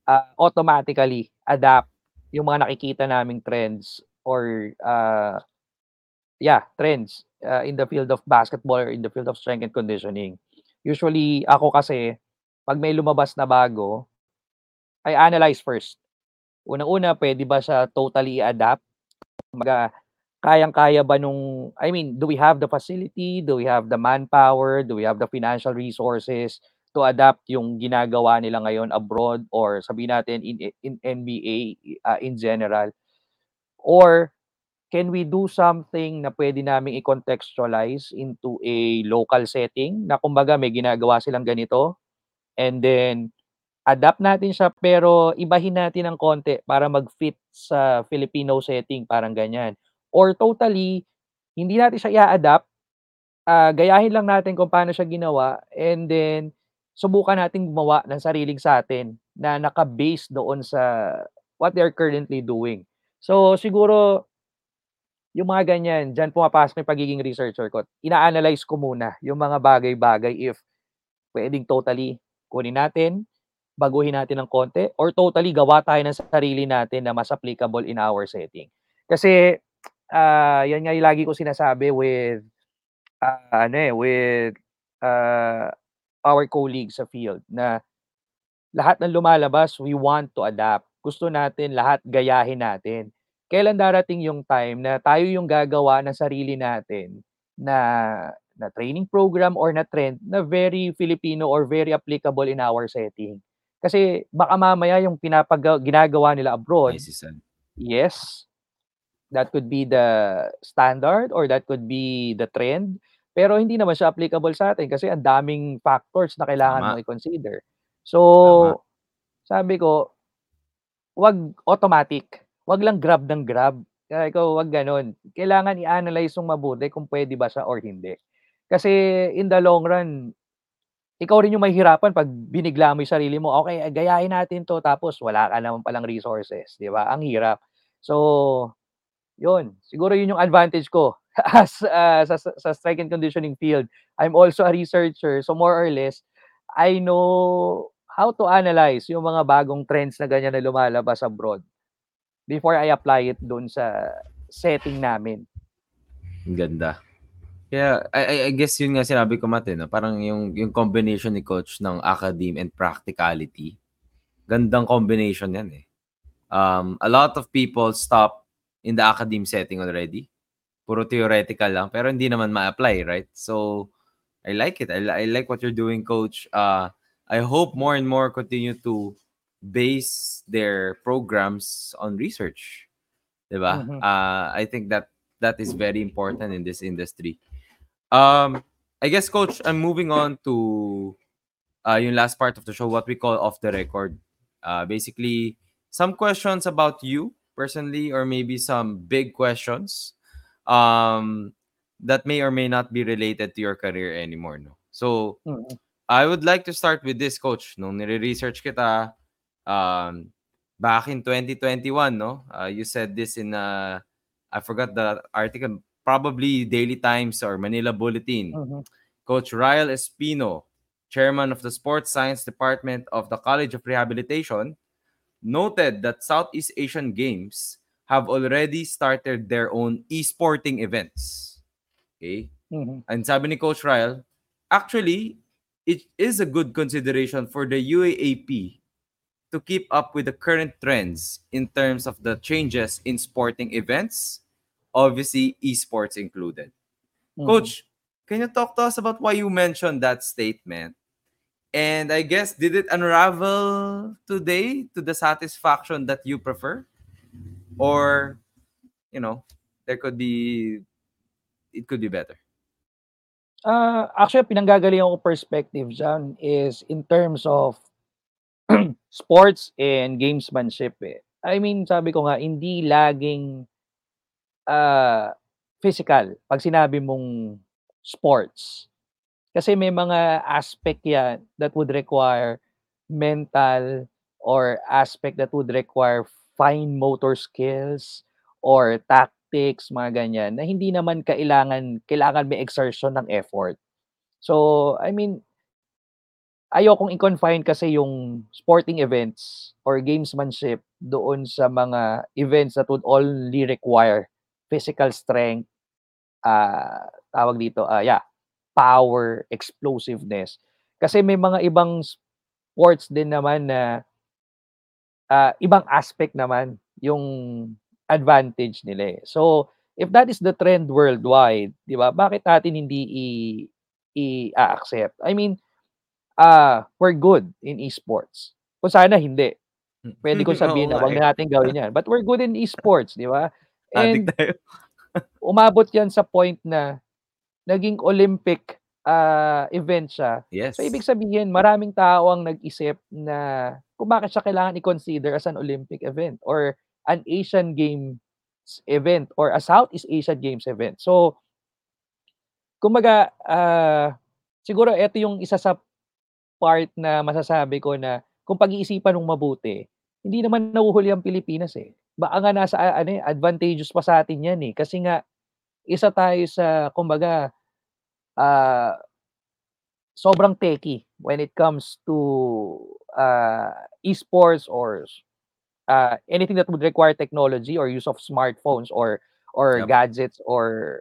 uh, automatically adapt yung mga nakikita naming trends or uh, yeah, trends uh, in the field of basketball or in the field of strength and conditioning. Usually, ako kasi, pag may lumabas na bago, I analyze first. Unang-una, pwede ba siya totally adapt? Kumbaga, kayang-kaya ba nung, I mean, do we have the facility? Do we have the manpower? Do we have the financial resources to adapt yung ginagawa nila ngayon abroad or sabihin natin in, in NBA uh, in general? Or can we do something na pwede namin i-contextualize into a local setting na kumbaga may ginagawa silang ganito and then adapt natin siya pero ibahin natin ng konti para mag-fit sa Filipino setting, parang ganyan. Or totally, hindi natin siya i-adapt, uh, gayahin lang natin kung paano siya ginawa and then subukan natin gumawa ng sariling sa atin na naka-base doon sa what they're currently doing. So siguro yung mga ganyan, dyan pumapasok yung pagiging researcher ko. Ina-analyze ko muna yung mga bagay-bagay if pwedeng totally kunin natin, baguhin natin ng konti, or totally gawa tayo ng sarili natin na mas applicable in our setting. Kasi, uh, yan nga yung lagi ko sinasabi with, uh, ano eh, with uh, our colleagues sa field na lahat ng lumalabas, we want to adapt. Gusto natin lahat gayahin natin kailan darating yung time na tayo yung gagawa ng sarili natin na na training program or na trend na very Filipino or very applicable in our setting. Kasi baka mamaya yung pinapag ginagawa nila abroad. Nice, yes. That could be the standard or that could be the trend. Pero hindi naman siya applicable sa atin kasi ang daming factors na kailangan Tama. mong i-consider. So, Tama. sabi ko, wag automatic wag lang grab ng grab. Kaya ikaw, wag ganun. Kailangan i-analyze yung mabuti kung pwede ba siya or hindi. Kasi in the long run, ikaw rin yung mahihirapan pag binigla mo yung sarili mo. Okay, gayahin natin to tapos wala ka naman palang resources, 'di ba? Ang hirap. So, 'yun. Siguro 'yun yung advantage ko as uh, sa, sa strike and conditioning field. I'm also a researcher, so more or less I know how to analyze yung mga bagong trends na ganyan na lumalabas abroad before I apply it doon sa setting namin. Ganda. Kaya I, I guess yun nga sinabi ko mate, no? parang yung yung combination ni coach ng academe and practicality. Gandang combination yan eh. Um, a lot of people stop in the academe setting already. Puro theoretical lang pero hindi naman ma-apply, right? So I like it. I, I like what you're doing, coach. Uh, I hope more and more continue to base their programs on research. Diba? Mm-hmm. Uh, I think that that is very important in this industry. Um, I guess, Coach, I'm moving on to uh, yung last part of the show, what we call off the record. Uh, basically, some questions about you personally, or maybe some big questions um, that may or may not be related to your career anymore. No? So, mm-hmm. I would like to start with this, Coach. Nung nire-research kita, um, back in 2021, no? Uh, you said this in, uh, I forgot the article, probably Daily Times or Manila Bulletin. Mm-hmm. Coach Ryle Espino, chairman of the Sports Science Department of the College of Rehabilitation, noted that Southeast Asian Games have already started their own e-sporting events. Okay? Mm-hmm. And sabi ni Coach Ryle, actually, it is a good consideration for the UAAP to keep up with the current trends in terms of the changes in sporting events, obviously esports included. Mm-hmm. Coach, can you talk to us about why you mentioned that statement And I guess did it unravel today to the satisfaction that you prefer? Or you know, there could be it could be better. Uh, actually pinanggagalingan ko perspective diyan is in terms of sports and gamesmanship eh. I mean, sabi ko nga hindi laging ah, physical 'pag sinabi mong sports. Kasi may mga aspect 'yan that would require mental or aspect that would require fine motor skills or tactics, mga ganyan, na hindi naman kailangan kailangan may exertion ng effort. So, I mean ayokong i-confine kasi yung sporting events or gamesmanship doon sa mga events that would only require physical strength, ah, tawag dito, ah, yeah, power, explosiveness. Kasi may mga ibang sports din naman na ah, ibang aspect naman yung advantage nila, eh. So, if that is the trend worldwide, 'di ba, bakit natin hindi i i-a-accept? I mean, ah, we're good in esports. Kung sana hindi. Puwede kong sabihin na wag eh. na natin gawin 'yan, but we're good in esports, 'di ba? And tayo. umabot 'yan sa point na naging Olympic, ah, event siya. Yes. So, ibig sabihin maraming tao ang nag-isip na kung bakit siya kailangan i-consider as an Olympic event or an Asian Games event or a Southeast Asian Games event. So kumbaga, ah, siguro eto yung isa sa part na masasabi ko na kung pag-iisipan mong mabuti, hindi naman nahuhuli ang Pilipinas, eh. Baka nga nasa a ano, eh, advantageous pa sa atin 'yan, eh. Kasi nga isa tayo sa kumbaga, ah, sobrang techy when it comes to, ah, esports or ah, anything that would require technology or use of smartphones or or Yep. gadgets or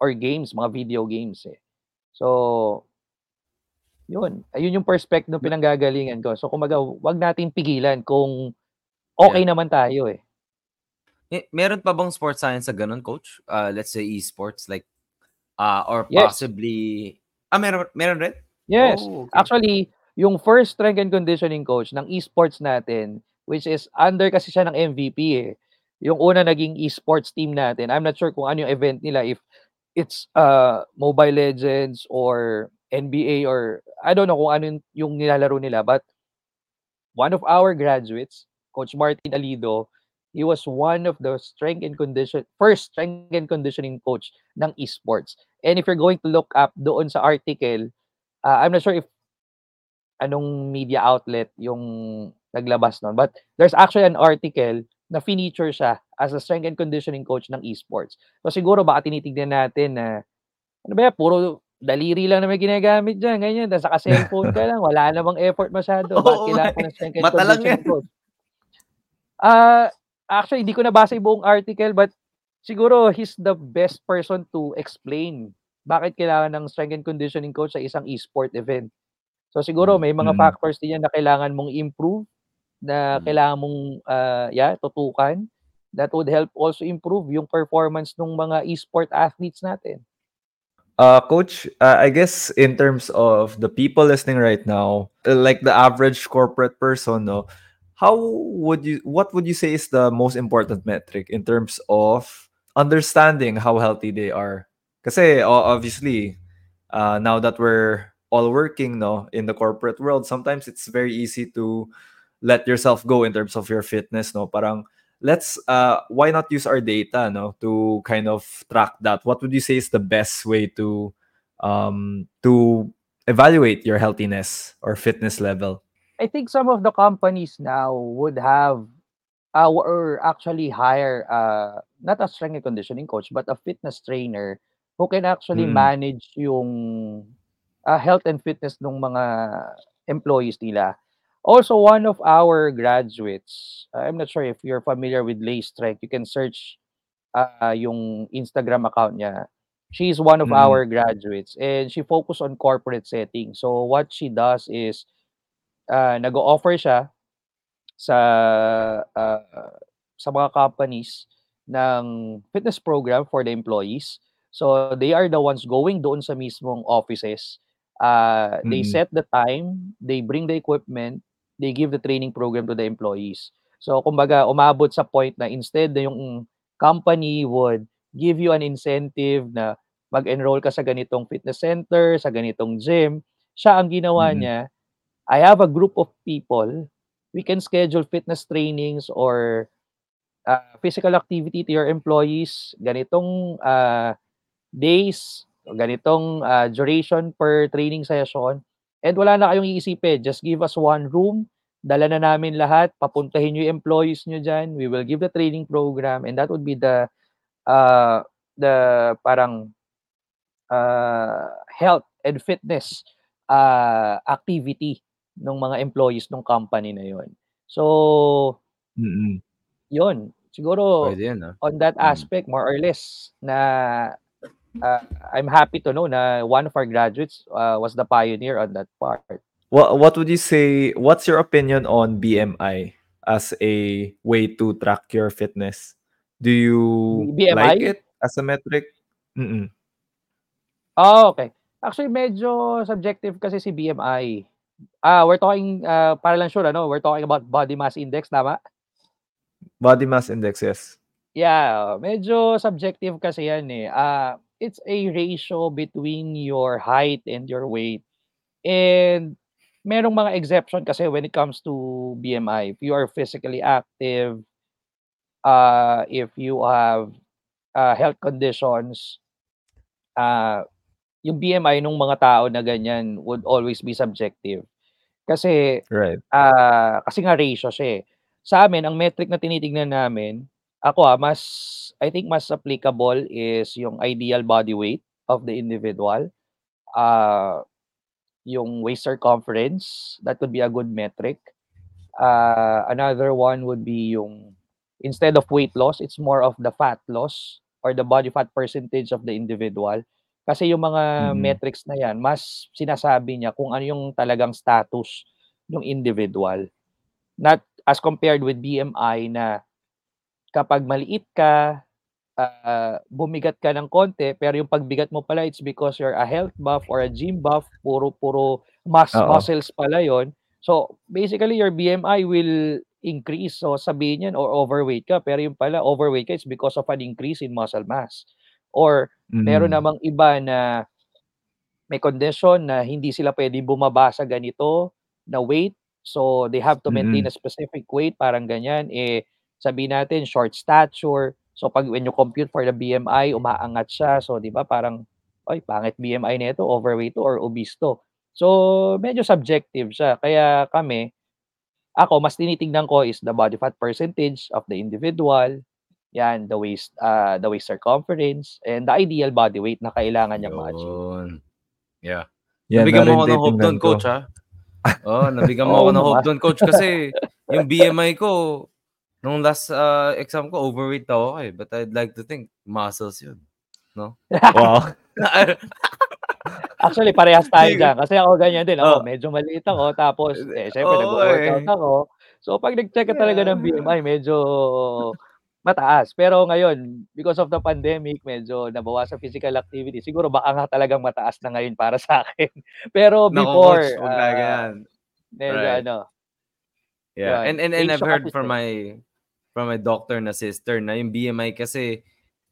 or games, mga video games, eh. So yun, ayun yung perspective na pinanggagalingan ko. So kumbaga, wag nating pigilan kung okey Yeah. naman tayo, eh. Me meron pa bang sports science sa gano'n, coach? Ah, let's say esports like, ah, or Yes. possibly ah, meron meron rin? Yes. Oh, okay. Actually, yung first strength and conditioning coach ng esports natin, which is under kasi siya ng MVP, eh. Yung una naging esports team natin, I'm not sure kung ano yung event nila, if it's, ah, Mobile Legends or NBA or I don't know kung ano yung yung nilalaro nila, but one of our graduates, Coach Martin Alido, he was one of the strength and condition first strength and conditioning coach ng esports. And if you're going to look up doon sa article, ah, I'm not sure if anong media outlet yung naglabas nun, but there's actually an article na fineature siya as a strength and conditioning coach ng esports. So siguro baka tinitignan natin na, ano ba yan, puro daliri lang naman ginagamit diyan, ganyan, tas naka-cellphone ka lang, wala namang effort masyado, bakit Oo kailangan nga, pa ng eh. strength and conditioning yan. coach? Ah, actually hindi ko nabasa yung buong article, but siguro he's the best person to explain bakit kailangan ng strength and conditioning coach sa isang esport event. So siguro may mga Mm. factors din yan na kailangan mong i-improve, na Mm. kailangan mong, ah, yeah, tutukan, that would help also improve yung performance nung mga esport athletes natin. Uh, coach, uh, I guess in terms of the people listening right now, uh, like the average corporate person, no, how would you, what would you say is the most important metric in terms of understanding how healthy they are? O- obviously, uh, now that we're all working, no, in the corporate world, sometimes it's very easy to let yourself go in terms of your fitness, no. Parang let's uh why not use our data no to kind of track that what would you say is the best way to um to evaluate your healthiness or fitness level I think some of the companies now would have uh, or actually hire uh, not a strength and conditioning coach but a fitness trainer who can actually Mm. manage yung uh, health and fitness ng mga employees nila. Also, one of our graduates, I'm not sure if you're familiar with Lay Strength, you can search uh, yung Instagram account niya. She's one of Mm. our graduates and she focus on corporate setting. So what she does is uh, nag-o-offer siya sa uh, sa mga companies ng fitness program for the employees. So they are the ones going doon sa mismong offices Uh, they Mm. set the time, they bring the equipment, they give the training program to the employees. So kumbaga umabot sa point na instead na yung company would give you an incentive na mag-enroll ka sa ganitong fitness center, sa ganitong gym, siya ang ginawa Mm. niya, I have a group of people, we can schedule fitness trainings or uh, physical activity to your employees, ganitong uh, days, ganitong uh, duration per training session. And wala na kayong iisipin, just give us one room, dala na namin lahat, papuntahin nyo yung employees nyo dyan, we will give the training program, and that would be the uh, the parang uh, health and fitness uh, activity ng mga employees ng company na yon. So, Mm-mm. yun. Siguro, Pwede yan, ah. on that Mm. aspect, more or less, na uh, I'm happy to know na one of our graduates uh, was the pioneer on that part. What what would you say? What's your opinion on BMI as a way to track your fitness? Do you BMI? like it as a metric? Mm-mm. Oh, okay. Actually, medyo subjective kasi si BMI. Ah, we're talking, uh, para lang sure, ano, we're talking about body mass index, tama? Body mass index, yes. Yeah, medyo subjective kasi yan eh. Ah, it's a ratio between your height and your weight. And merong mga exception kasi when it comes to BMI. If you are physically active, uh, if you have uh, health conditions, uh, yung BMI ng mga tao na ganyan would always be subjective. Kasi Right. Ah, kasi nga ratio siya, eh. Sa amin ang metric na tinitignan namin, ako, ah, mas I think mas applicable is yung ideal body weight of the individual. Ah, yung waist circumference, that could be a good metric. Ah, another one would be yung instead of weight loss, it's more of the fat loss or the body fat percentage of the individual. Kasi yung mga Mhm. metrics na yan, mas sinasabi niya kung ano yung talagang status ng individual. Not as compared with BMI na kapag maliit ka, ah, bumigat ka ng konti, pero yung pagbigat mo pala, it's because you're a health buff or a gym buff, puro-puro mass Oo. muscles pala yon. So, basically, your BMI will increase. So, sabihin yan, or overweight ka, pero yung pala, overweight ka, it's because of an increase in muscle mass. Or, meron Mm. namang iba na may condition na hindi sila pwede bumaba sa ganito na weight. So, they have to maintain Mm. a specific weight, parang ganyan. Eh, sabihin natin, short stature. So, pag when you compute for the BMI, umaangat siya. So, di ba, parang, ay, pangit BMI nito, overweight to or obese to. So, medyo subjective siya. Kaya kami, ako, mas tinitignan ko is the body fat percentage of the individual, yan, the waist, uh, the waist circumference, and the ideal body weight na kailangan niyang ma-achieve. Yeah. Yan nabigyan na mo ako ng hope doon, coach, ha? Oo, nabigyan mo ako ng hope doon, coach. Kasi yung BMI ko, nung last uh, exam ko, overweight ako eh. But I'd like to think, muscles yun. No? Wow. Actually, parehas tayo dyan. Kasi ako ganyan din. Ako, Oh. medyo maliit ako. Tapos, eh, syempre, Oo, nag-workout eh. ako. So, pag nag-check ka talaga ng BMI, medyo mataas. Pero ngayon, because of the pandemic, medyo nabawasan physical activity. Siguro baka nga talagang mataas na ngayon para sa akin. Pero before, na ah, ganyan. medyo Right. ano, Yeah. Yun. And and and I've heard from my from my doctor na sister na yung BMI kasi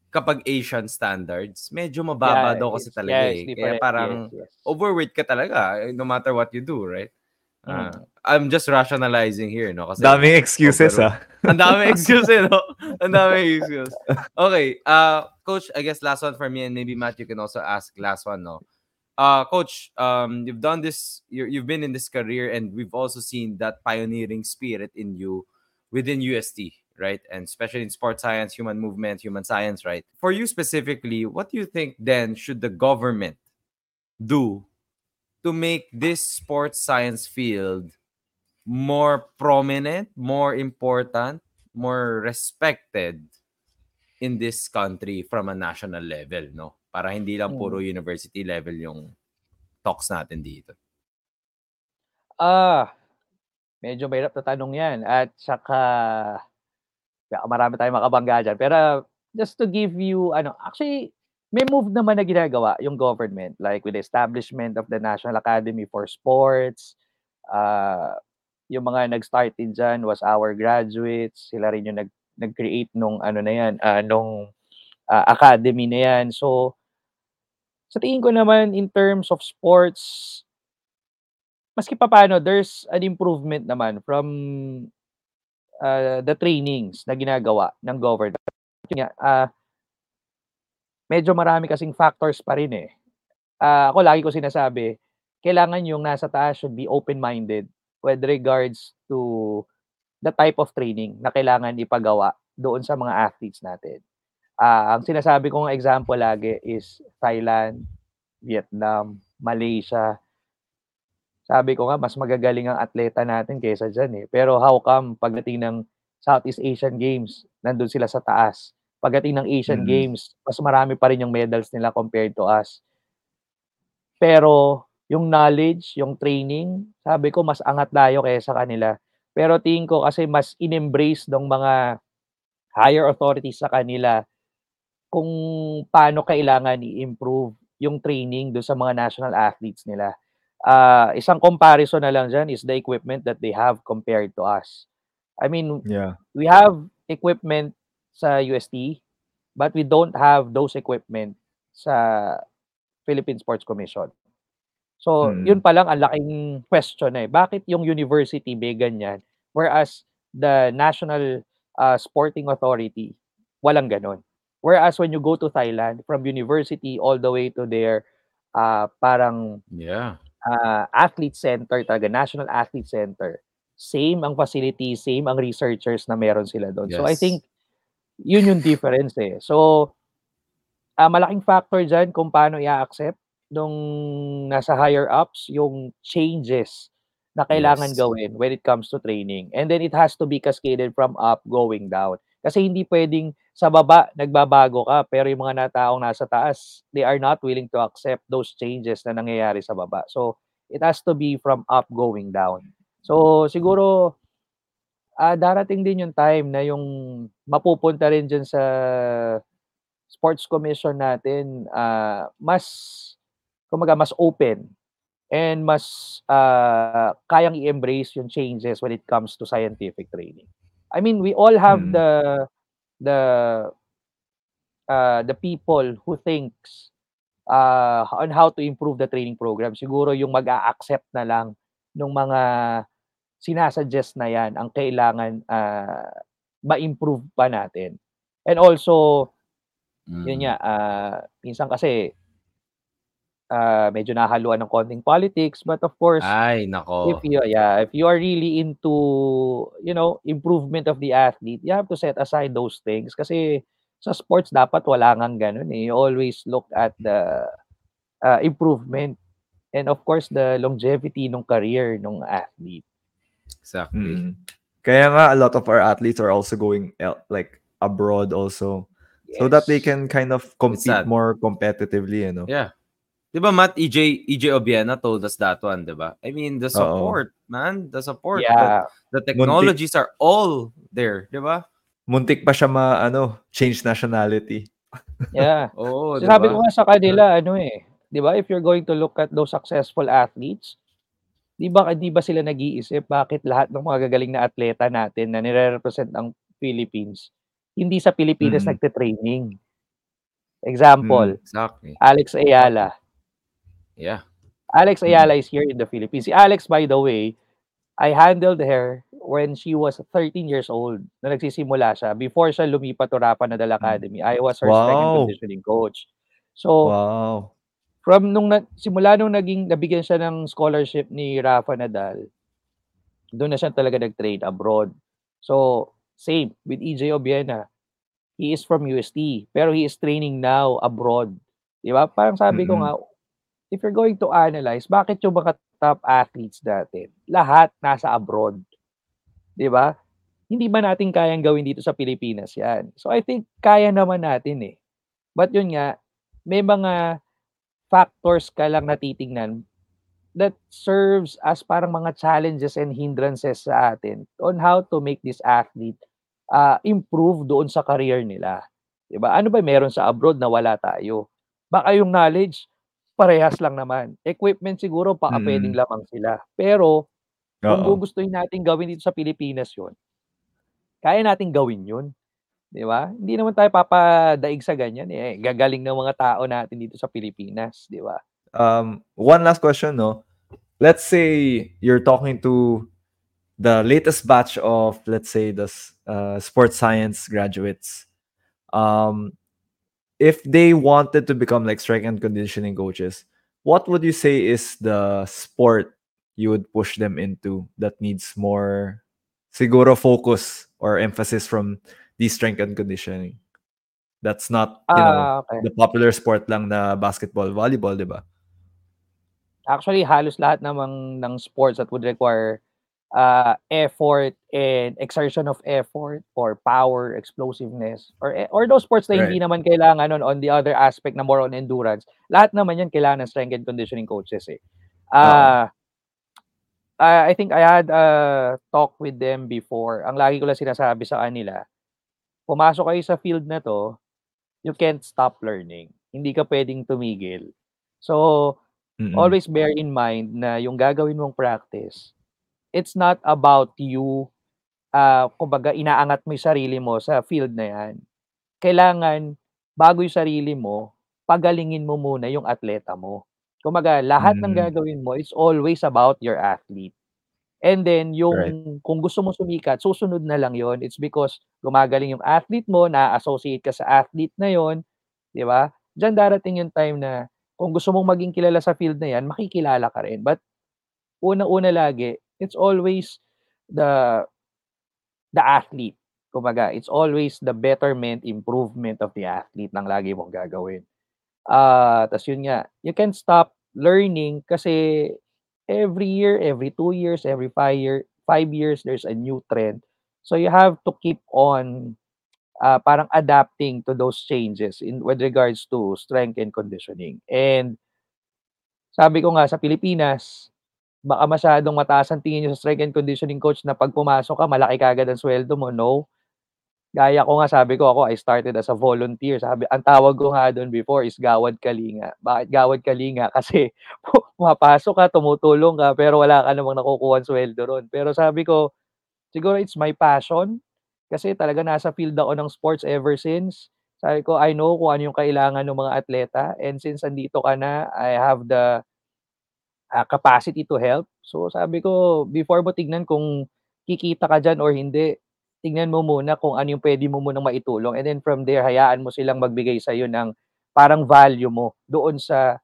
kapag Asian standards, medyo mababa yeah, daw kasi it's- talaga yeah, it's eh. Kaya parang Yes, yes. overweight ka talaga eh, no matter what you do, right? Ah, I'm just rationalizing here, no? Kasi Daming excuses, pero- ah. ang dami excuse, eh, no? Ang dami excuse. Okay, uh, coach, I guess last one for me and maybe Matt, you can also ask last one, no? Uh, coach, um, you've done this, you you've been in this career and we've also seen that pioneering spirit in you within UST, right? And especially in sports science, human movement, human science, right? For you specifically, what do you think then should the government do to make this sports science field more prominent, more important, more respected in this country from a national level, no? Para hindi lang puro university level yung talks natin dito. Ah, medyo mahirap na tanong 'yan at saka marami tayong makabangga diyan. Pero just to give you ano, actually may move naman na ginagawa yung government like with the establishment of the National Academy for Sports. Uh, yung mga nag-start din dyan was our graduates. Sila rin yung nag, nag-create nung ano na yan, uh, nung uh, academy na yan. So, sa tingin ko naman in terms of sports, maski pa paano, there's an improvement naman from uh, the trainings na ginagawa ng government. Uh, medyo marami kasing factors pa rin eh. Uh, ako lagi ko sinasabi, kailangan yung nasa taas should be open-minded with regards to the type of training na kailangan ipagawa doon sa mga athletes natin. Uh, ang sinasabi kong example lagi is Thailand, Vietnam, Malaysia. Sabi ko nga, mas magagaling ang atleta natin kaysa dyan eh. Pero how come pagdating ng Southeast Asian Games, nandun sila sa taas. Pagdating ng Asian mm-hmm. Games, mas marami pa rin yung medals nila compared to us. Pero yung knowledge, yung training, sabi ko mas angat tayo kaysa kanila. Pero tingin ko kasi mas in-embrace ng mga higher authorities sa kanila kung paano kailangan i-improve yung training do sa mga national athletes nila. Uh, isang comparison na lang dyan is the equipment that they have compared to us. I mean, yeah. we have equipment sa UST, but we don't have those equipment sa Philippine Sports Commission. So, hmm. yun pa lang ang laking question eh. Bakit yung university may ganyan whereas the National uh, Sporting Authority walang ganon? Whereas when you go to Thailand, from university all the way to their uh, parang yeah. uh, athlete center, talaga national athlete center, same ang facility, same ang researchers na meron sila doon. Yes. So I think yun yung difference eh. So uh, malaking factor dyan kung paano i-accept nung nasa higher ups yung changes na kailangan yes. gawin when it comes to training. And then it has to be cascaded from up going down. Kasi hindi pwedeng sa baba nagbabago ka pero yung mga nataong nasa taas, they are not willing to accept those changes na nangyayari sa baba. So it has to be from up going down. So siguro uh, darating din yung time na yung mapupunta rin dyan sa sports commission natin uh, mas kumaga mas open and mas uh, kayang i-embrace yung changes when it comes to scientific training. I mean, we all have mm. the the uh, the people who thinks uh, on how to improve the training program. Siguro yung mag-a-accept na lang ng mga sinasuggest na yan ang kailangan uh, ma-improve pa natin. And also, mm. yun nga, uh, minsan kasi uh, medyo nahaluan ng konting politics but of course ay nako if you yeah if you are really into you know improvement of the athlete you have to set aside those things kasi sa sports dapat wala ngang ganun eh you always look at the uh, improvement and of course the longevity ng career ng athlete exactly mm. kaya nga a lot of our athletes are also going like abroad also yes. so that they can kind of compete more competitively you know yeah Di ba, Matt, EJ, EJ Obiena told us that one, di ba? I mean, the support, Uh-oh. man. The support. Yeah. The, the technologies Muntik. are all there, di ba? Muntik pa siya ma, ano, change nationality. Yeah. Oo, oh, so, Sabi ko nga sa kanila, ano eh, di ba, if you're going to look at those successful athletes, di ba, di ba sila nag-iisip bakit lahat ng mga gagaling na atleta natin na nire-represent ang Philippines, hindi sa Pilipinas mm. nagte-training. Example, mm, exactly. Alex Ayala Yeah. Alex mm. Ayala is here in the Philippines. Si Alex, by the way, I handled her when she was 13 years old na nagsisimula siya. Before siya lumipat to Rafa Nadal. Academy, I was her wow. strength and conditioning coach. So, wow. From nung na, simula nung naging nabigyan siya ng scholarship ni Rafa Nadal, doon na siya talaga nag-train abroad. So, same with EJ Obiena. He is from UST, pero he is training now abroad. Di ba? Parang sabi mm-hmm. ko nga, if you're going to analyze, bakit yung mga top athletes natin, lahat nasa abroad? Di ba? Hindi ba natin kayang gawin dito sa Pilipinas yan? So I think kaya naman natin eh. But yun nga, may mga factors ka lang natitingnan that serves as parang mga challenges and hindrances sa atin on how to make this athlete uh, improve doon sa career nila. 'Di ba? Ano ba meron sa abroad na wala tayo? Baka yung knowledge, parehas lang naman. Equipment siguro baka Mm. puwedeng lamang sila. Pero kung gugustuhin natin gawin dito sa Pilipinas 'yun, kaya nating gawin 'yun, 'di ba? Hindi naman tayo papadaig sa ganyan, eh, gagaling ng mga tao natin dito sa Pilipinas, 'di ba? Um, one last question, no? Let's say you're talking to the latest batch of, let's say, the uh, sports science graduates. Um, if they wanted to become like strength and conditioning coaches, what would you say is the sport you would push them into that needs more siguro focus or emphasis from the strength and conditioning? That's not, you know, Ah, okey. the popular sport lang na basketball, volleyball, 'di ba? Actually, halos lahat namang ng sports that would require, ah, effort and exertion of effort or power, explosiveness or eh or those sports na hindi Right. naman kailangan on on the other aspect na more on endurance, lahat naman 'yan kailangan ng strength and conditioning coaches, eh. Oo. Ah ah, I think I had a talk with them before. Ang lagi ko lang sinasabi sa kanila, pumasok kayo sa field na 'to, you can't stop learning. Hindi ka puwedeng tumigil. So, Mm. always bear in mind na yung gagawin mong practice, it's not about you, ah, kumbaga inaangat mo yung sarili mo sa field na 'yan. Kailangan bago yung sarili mo, pagalingin mo muna yung atleta mo. Kumbaga lahat ng Mm. gagawin mo is always about your athlete. And then yung Right. kung gusto mong sumikat, susunod na lang 'yon. It's because gumagaling yung athlete mo, naa-associate ka sa athlete na 'yon, 'di ba? Diyan darating yung time na kung gusto mong maging kilala sa field na 'yan, makikilala ka rin. But unang-una lagi, it's always the the athlete. Kumbaga, it's always the betterment, improvement of the athlete ng lagi mong gagawin. Ah, ta's yun nga, you can't stop learning kasi every year, every 2 years, every 5 year 5 years, there's a new trend. So you have to keep on, ah, parang adapting to those changes in with regards to strength and conditioning. And sabi ko nga sa Pilipinas, baka masyadong mataas ang tingin niyo sa strength and conditioning coach na 'pag pumasok ka malaki kaagad ang suweldo mo, no. Gaya ko nga sabi ko, ako I started as a volunteer, sabi ang tawag ko nga dun before is gawad kalinga. Bakit gawad kalinga? Kasi pu pumapasok ka, tumutulong ka, pero wala ka namang nakukuhang suweldo ro'n. Pero sabi ko, siguro it's my passion, kasi talaga nasa field ako ng sports ever since. Sabi ko, I know kung ano yung kailangan ng mga atleta and since andito ka na, I have the, ah, capacity to help. So sabi ko, before mo tignan kung kikita ka diyan or hindi, tignan mo muna kung ano yung puwede mo munang maitulong and then from there hayaan mo silang magbigay sa'yo ng parang value mo doon sa,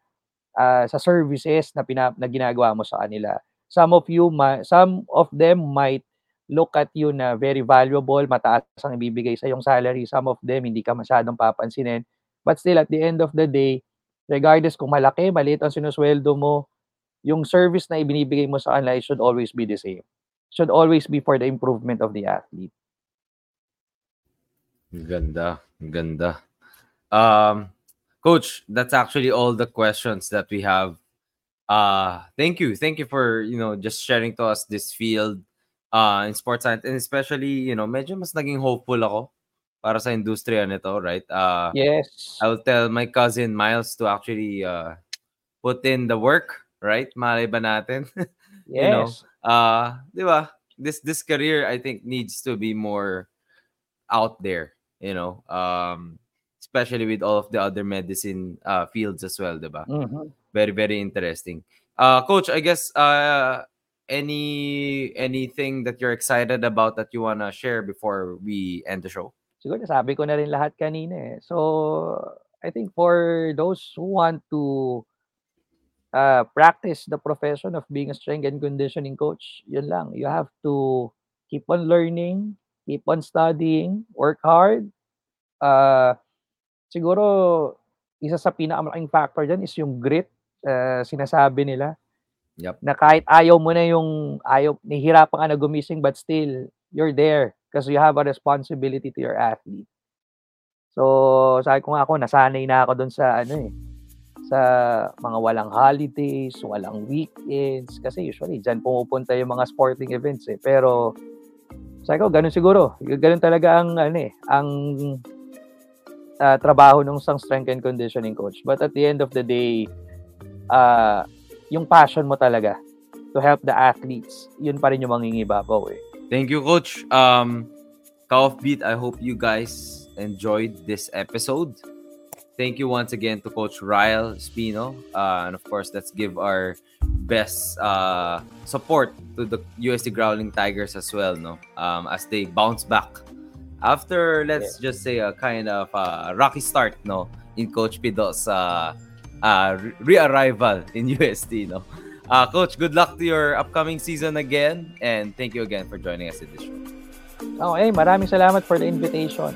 ah, sa services na pina na ginagawa mo sa kanila. Some of you ma some of them might look at you na very valuable, mataas ang ibibigay sa'yong salary. Some of them hindi ka masyadong papansinin. But still at the end of the day, regardless kung malaki, maliit ang sinusuweldo mo, yung service na ibinibigay mo sa kanila, should always be the same. Should always be for the improvement of the athlete. Ganda, ganda. Um, coach, that's actually all the questions that we have. Uh, thank you. Thank you for, you know, just sharing to us this field uh, in sports science and especially, you know, medyo mas naging hopeful ako para sa industriya nito, right? Uh, Yes. I'll tell my cousin Miles to actually uh, put in the work, right? Malay ba natin? you know, Yes. uh, di ba? This this career I think needs to be more out there, you know. Um especially with all of the other medicine uh fields as well, di ba? Mhm. Very very interesting. Uh coach, I guess uh any anything that you're excited about that you want to share before we end the show? Siguro nasabi ko na rin lahat kanina, eh. So, I think for those who want to uh, practice the profession of being a strength and conditioning coach, yun lang. You have to keep on learning, keep on studying, work hard. Uh, siguro isa sa pinakamalaking factor diyan is yung grit, ah, sinasabi nila. Yep. Na kahit ayaw mo na yung ayaw nahihirapan ka na gumising but still you're there because you have a responsibility to your athlete. So, sabi ko nga ako nasanay na ako dun sa ano, eh, sa mga walang holidays, walang weekends kasi usually diyan pumupunta yung mga sporting events, eh. Pero sabi ko gano'n siguro, gano'n talaga ang ano, eh, ang uh, trabaho ng isang strength and conditioning coach. But at the end of the day, uh, yung passion mo talaga to help the athletes, yun pa rin yung mangingibabaw eh. Thank you, Coach. Um, Beat, I hope you guys enjoyed this episode. Thank you once again to Coach Ryle Spino. Uh, and of course, let's give our best uh, support to the USD Growling Tigers as well, no? Um, as they bounce back after, let's yeah. just say, a kind of uh, rocky start, no, in Coach Pido's uh, uh, re-arrival in USD, no. Uh, Coach, good luck to your upcoming season again, and thank you again for joining us in this show. Okay, maraming salamat for the invitation.